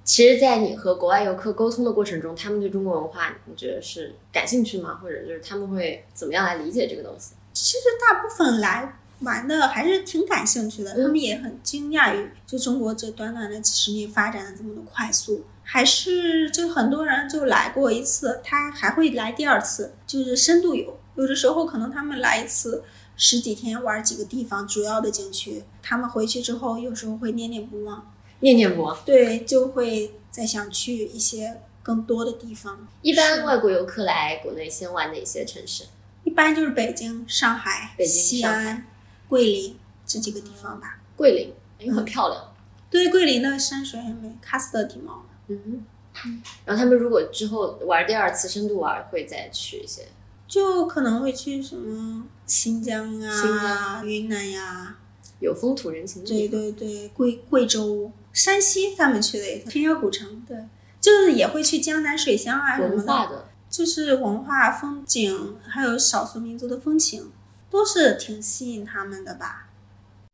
其实，在你和国外游客沟通的过程中，他们对中国文化，你觉得是感兴趣吗？或者就是他们会怎么样来理解这个东西？其实大部分来玩的还是挺感兴趣的，他们也很惊讶于就中国这短短的几十年发展的这么的快速，还是就很多人就来过一次，他还会来第二次，就是深度游。有的时候可能他们来一次十几天玩几个地方主要的景区，他们回去之后有时候会念念不忘。念念不忘，对，就会再想去一些更多的地方。一般外国游客来国内先玩哪些城市？一般就是北京、上海、北京西安、桂林这几个地方吧。桂林，因为很漂亮。对，桂林的山水很美，喀斯特地貌。嗯哼，然后他们如果之后玩第二次深度玩，会再去一些。就可能会去什么新疆新啊、疆云南呀、有风土人情的对。对对，贵贵州、山西他们去的也平遥古城，对，就是也会去江南水乡啊什么的，文化的，就是文化风景，还有少数民族的风情，都是挺吸引他们的吧。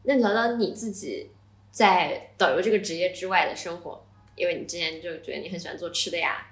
那聊聊你自己在导游这个职业之外的生活，因为你之前就觉得你很喜欢做吃的呀。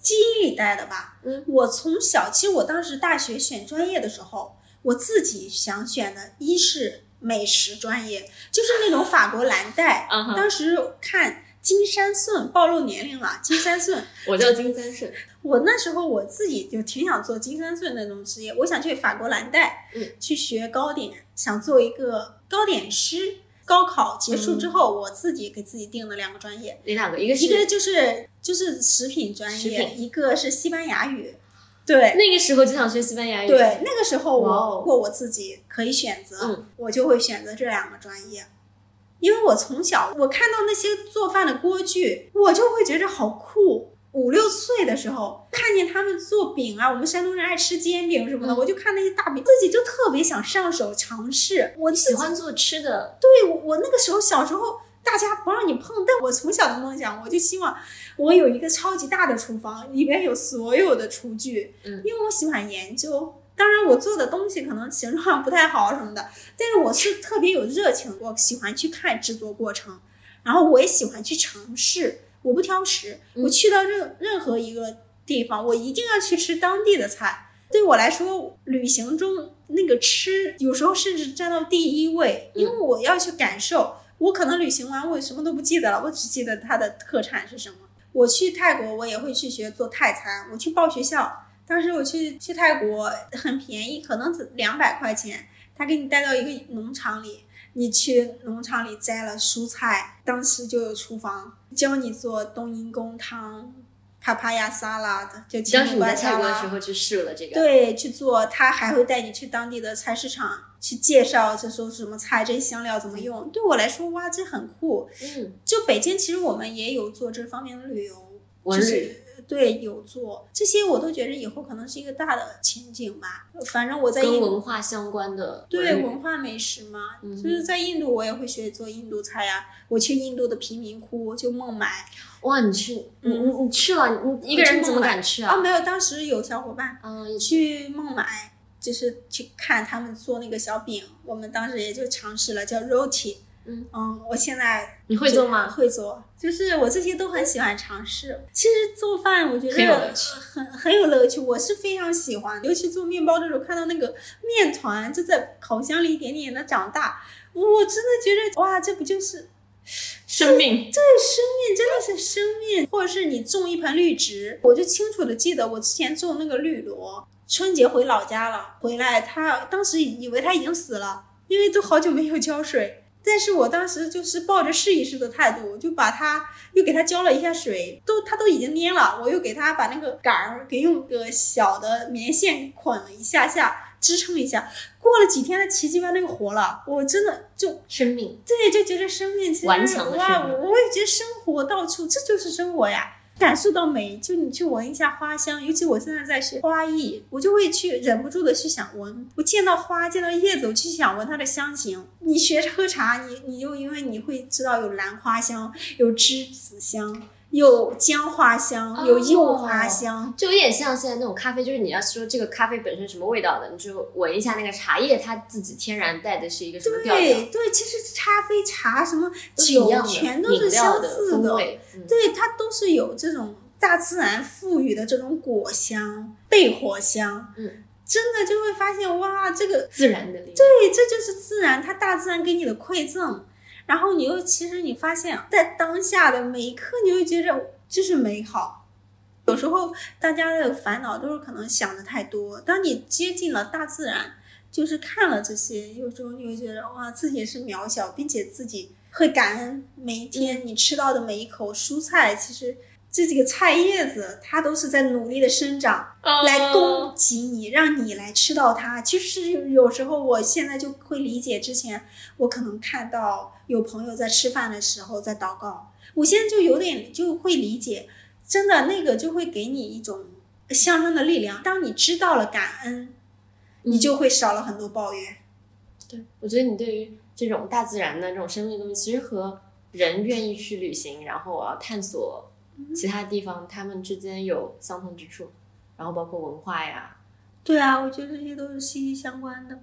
基因里带的吧。嗯，我从小，其实我当时大学选专业的时候，我自己想选的，一是美食专业，就是那种法国蓝带。嗯当时看金山顺，暴露年龄了，金山顺。我叫金三顺，我那时候我自己就挺想做金三顺那种职业，我想去法国蓝带，嗯，去学糕点，想做一个糕点师。高考结束之后，我自己给自己定了两个专业，哪两个？一个是一个就是就是食品专业，品一个是西班牙语。对那个时候就想学西班牙语。对，那个时候哇哦我如果我自己可以选择，嗯我就会选择这两个专业，因为我从小我看到那些做饭的锅具，我就会觉着好酷。五六岁的时候，看见他们做饼啊，我们山东人爱吃煎饼什么的，嗯我就看那些大饼，自己就特别想上手尝试。我喜欢做吃的，对我，我那个时候小时候大家不让你碰，但我从小的梦想，我就希望我有一个超级大的厨房，里面有所有的厨具，嗯因为我喜欢研究。当然，我做的东西可能形状不太好什么的，但是我是特别有热情，我喜欢去看制作过程，然后我也喜欢去尝试，我不挑食。嗯我去到任任何一个地方，我一定要去吃当地的菜。对我来说，旅行中那个吃有时候甚至占到第一位，因为我要去感受。我可能旅行完我什么都不记得了，我只记得它的特产是什么。我去泰国，我也会去学做泰餐。我去报学校，当时我去去泰国很便宜，可能只两百块钱，他给你带到一个农场里，你去农场里摘了蔬菜，当时就有厨房教你做冬阴功汤、帕帕亚沙拉的，就当时你的时。候去试了这个。对，去做，他还会带你去当地的菜市场去介绍，这说什么菜，这些香料怎么用。对我来说，哇，这很酷。嗯，就北京，其实我们也有做这方面的旅游，就是对有做这些，我都觉得以后可能是一个大的前景吧。反正我在跟印文化相关的对文化美食嘛，嗯就是在印度我也会学做印度菜呀、我去印度的贫民窟，就孟买哇，你去，你嗯你你去了，你一个人怎么敢去啊，啊？没有，当时有小伙伴嗯，去孟买，就是去看他们做那个小饼，我们当时也就尝试了，叫 roti。嗯我现在你会做吗？会做，就是我这些都很喜欢尝试。其实做饭我觉得很有趣很很有乐趣，我是非常喜欢。尤其做面包的时候，看到那个面团就在烤箱里一点点的长大，我真的觉得哇，这不就是生命，对生命真的是生命，或者是你种一盆绿植，我就清楚的记得我之前种那个绿萝，春节回老家了，回来他当时以为他已经死了，因为都好久没有浇水。但是我当时就是抱着试一试的态度，我就把它又给它浇了一下水，都它都已经蔫了，我又给它把那个杆儿给用个小的棉线捆了一下下，支撑一下。过了几天，它奇迹般那个活了，我真的就生命，对，就觉得生命其实顽强的哇，我也觉得生活到处这就是生活呀。感受到美，就你去闻一下花香，尤其我现在在学花艺，我就会去忍不住的去想闻。我见到花，见到叶子，我去想闻它的香型。你学喝茶，你你就因为你会知道有兰花香，有栀子香，有姜花香，有柚花香，就有点像现在那种咖啡，就是你要说这个咖啡本身什么味道的，你就闻一下那个茶叶，它自己天然带的是一个什么调调，对对，其实咖啡、茶什么酒全都是相似风味。嗯对，它都是有这种大自然赋予的这种果香、焙火香，嗯，真的就会发现哇，这个自然的力量。对，这就是自然，它大自然给你的馈赠。然后你又其实你发现，在当下的每一刻，你会觉着就是美好。有时候大家的烦恼都是可能想的太多，当你接近了大自然，就是看了这些，有时候你会觉得哇，自己是渺小，并且自己会感恩每一天你吃到的每一口蔬菜，其实这几个菜叶子它都是在努力的生长，来供给你，让你来吃到它。其实有时候，我现在就会理解，之前我可能看到有朋友在吃饭的时候在祷告，我现在就有点就会理解，真的那个就会给你一种向上的力量。当你知道了感恩，你就会少了很多抱怨。对，我觉得你对于这种大自然的这种生命的东西，其实和人愿意去旅行，然后我要探索其他地方，他们之间有相同之处，然后包括文化呀。对啊，我觉得这些都是息息相关的，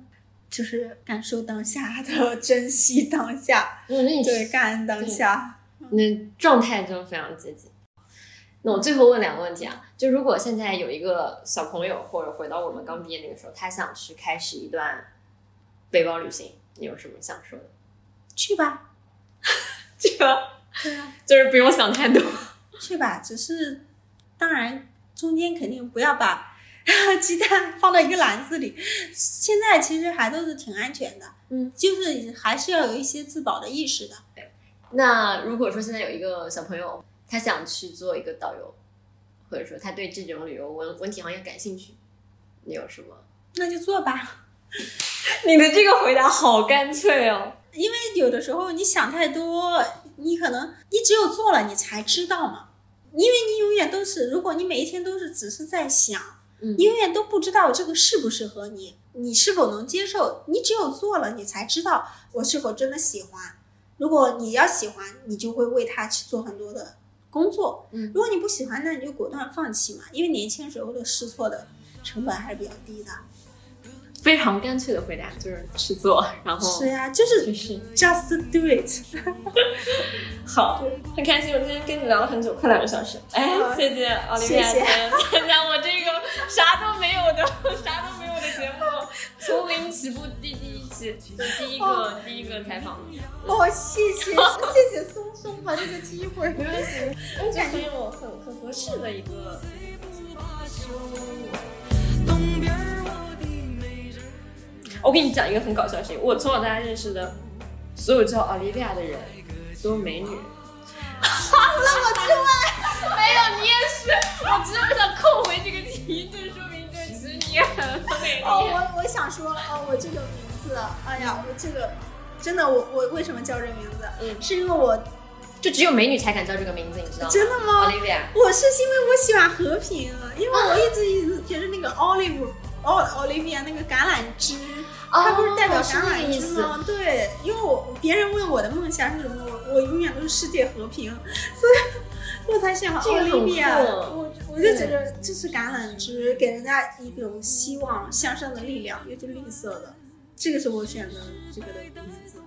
就是感受当下的，珍惜当下，对，感恩当下。那状态就非常接近。那我最后问两个问题啊，就如果现在有一个小朋友，或者回到我们刚毕业那个时候，他想去开始一段背包旅行，你有什么想说的？去吧，去吧对啊，就是不用想太多。去吧，只是当然中间肯定不要把鸡蛋放到一个篮子里。现在其实还都是挺安全的，嗯，就是还是要有一些自保的意识的。对那如果说现在有一个小朋友，他想去做一个导游，或者说他对这种旅游文文体行业感兴趣，你有什么？那就做吧，你的这个回答好干脆哦。因为有的时候你想太多，你可能你只有做了，你才知道嘛。因为你永远都是，如果你每一天都是只是在想，嗯你永远都不知道这个适不适合你，你是否能接受。你只有做了，你才知道我是否真的喜欢。如果你要喜欢，你就会为他去做很多的工作。嗯如果你不喜欢，那你就果断放弃嘛。因为年轻时候的试错的成本还是比较低的。非常干脆的回答就是去做，然后是呀，就是就是 just do it。好，很开心，我今天跟你聊了很久，快两个小时。哎，谢谢奥利维亚谢谢参加我这个啥都没有的、啥都没有的节目，从零起步第第一期，就第一个、第一个采访。哦，谢谢谢谢松松把这个机会。没关系，我感觉我很很合适的一个。我跟你讲一个很搞笑的事情，我从小到大认识的所有叫奥利维亚的人都是美女。除了我之外，没有你也是。我只是想扣回这个题，就说明这其实你也很美丽。哦，我我想说，哦，我这个名字，哎呀，我这个真的，我我为什么叫这名字？嗯是因为我就只有美女才敢叫这个名字，你知道吗？真的吗奥利维亚。我是因为我喜欢和平，因为我一直一直觉得那个 Olive，哦 Olivia 那个橄榄枝，它不是代表橄榄枝吗？对，因为我别人问我的梦想是什么，我我永远都是世界和平，所以我才想奥利维亚。我我就觉得这是橄榄枝，给人家一种希望向上的力量，又是绿色的，这个是我选的这个的名字。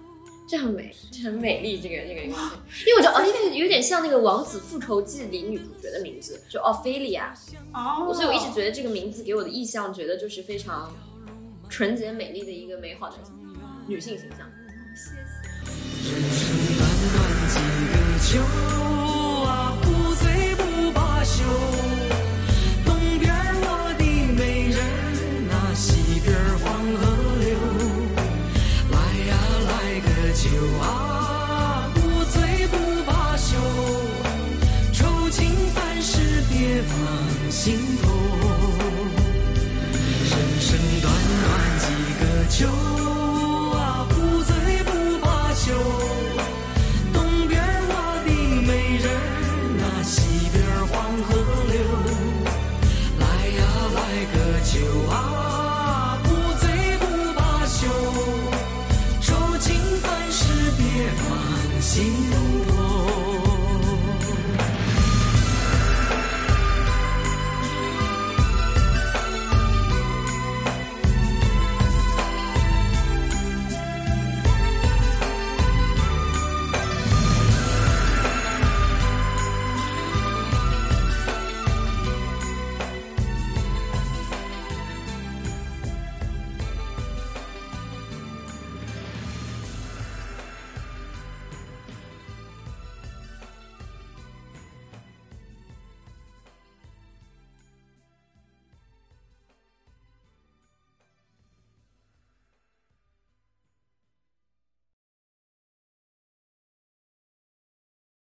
这很美，这很美丽，这个这个名字，因为我觉得奥利维亚有点像那个《王子复仇记》里女主角的名字，就奥菲利亚。哦，所以我一直觉得这个名字给我的意象，觉得就是非常纯洁美丽的一个美好的女性形象。短短就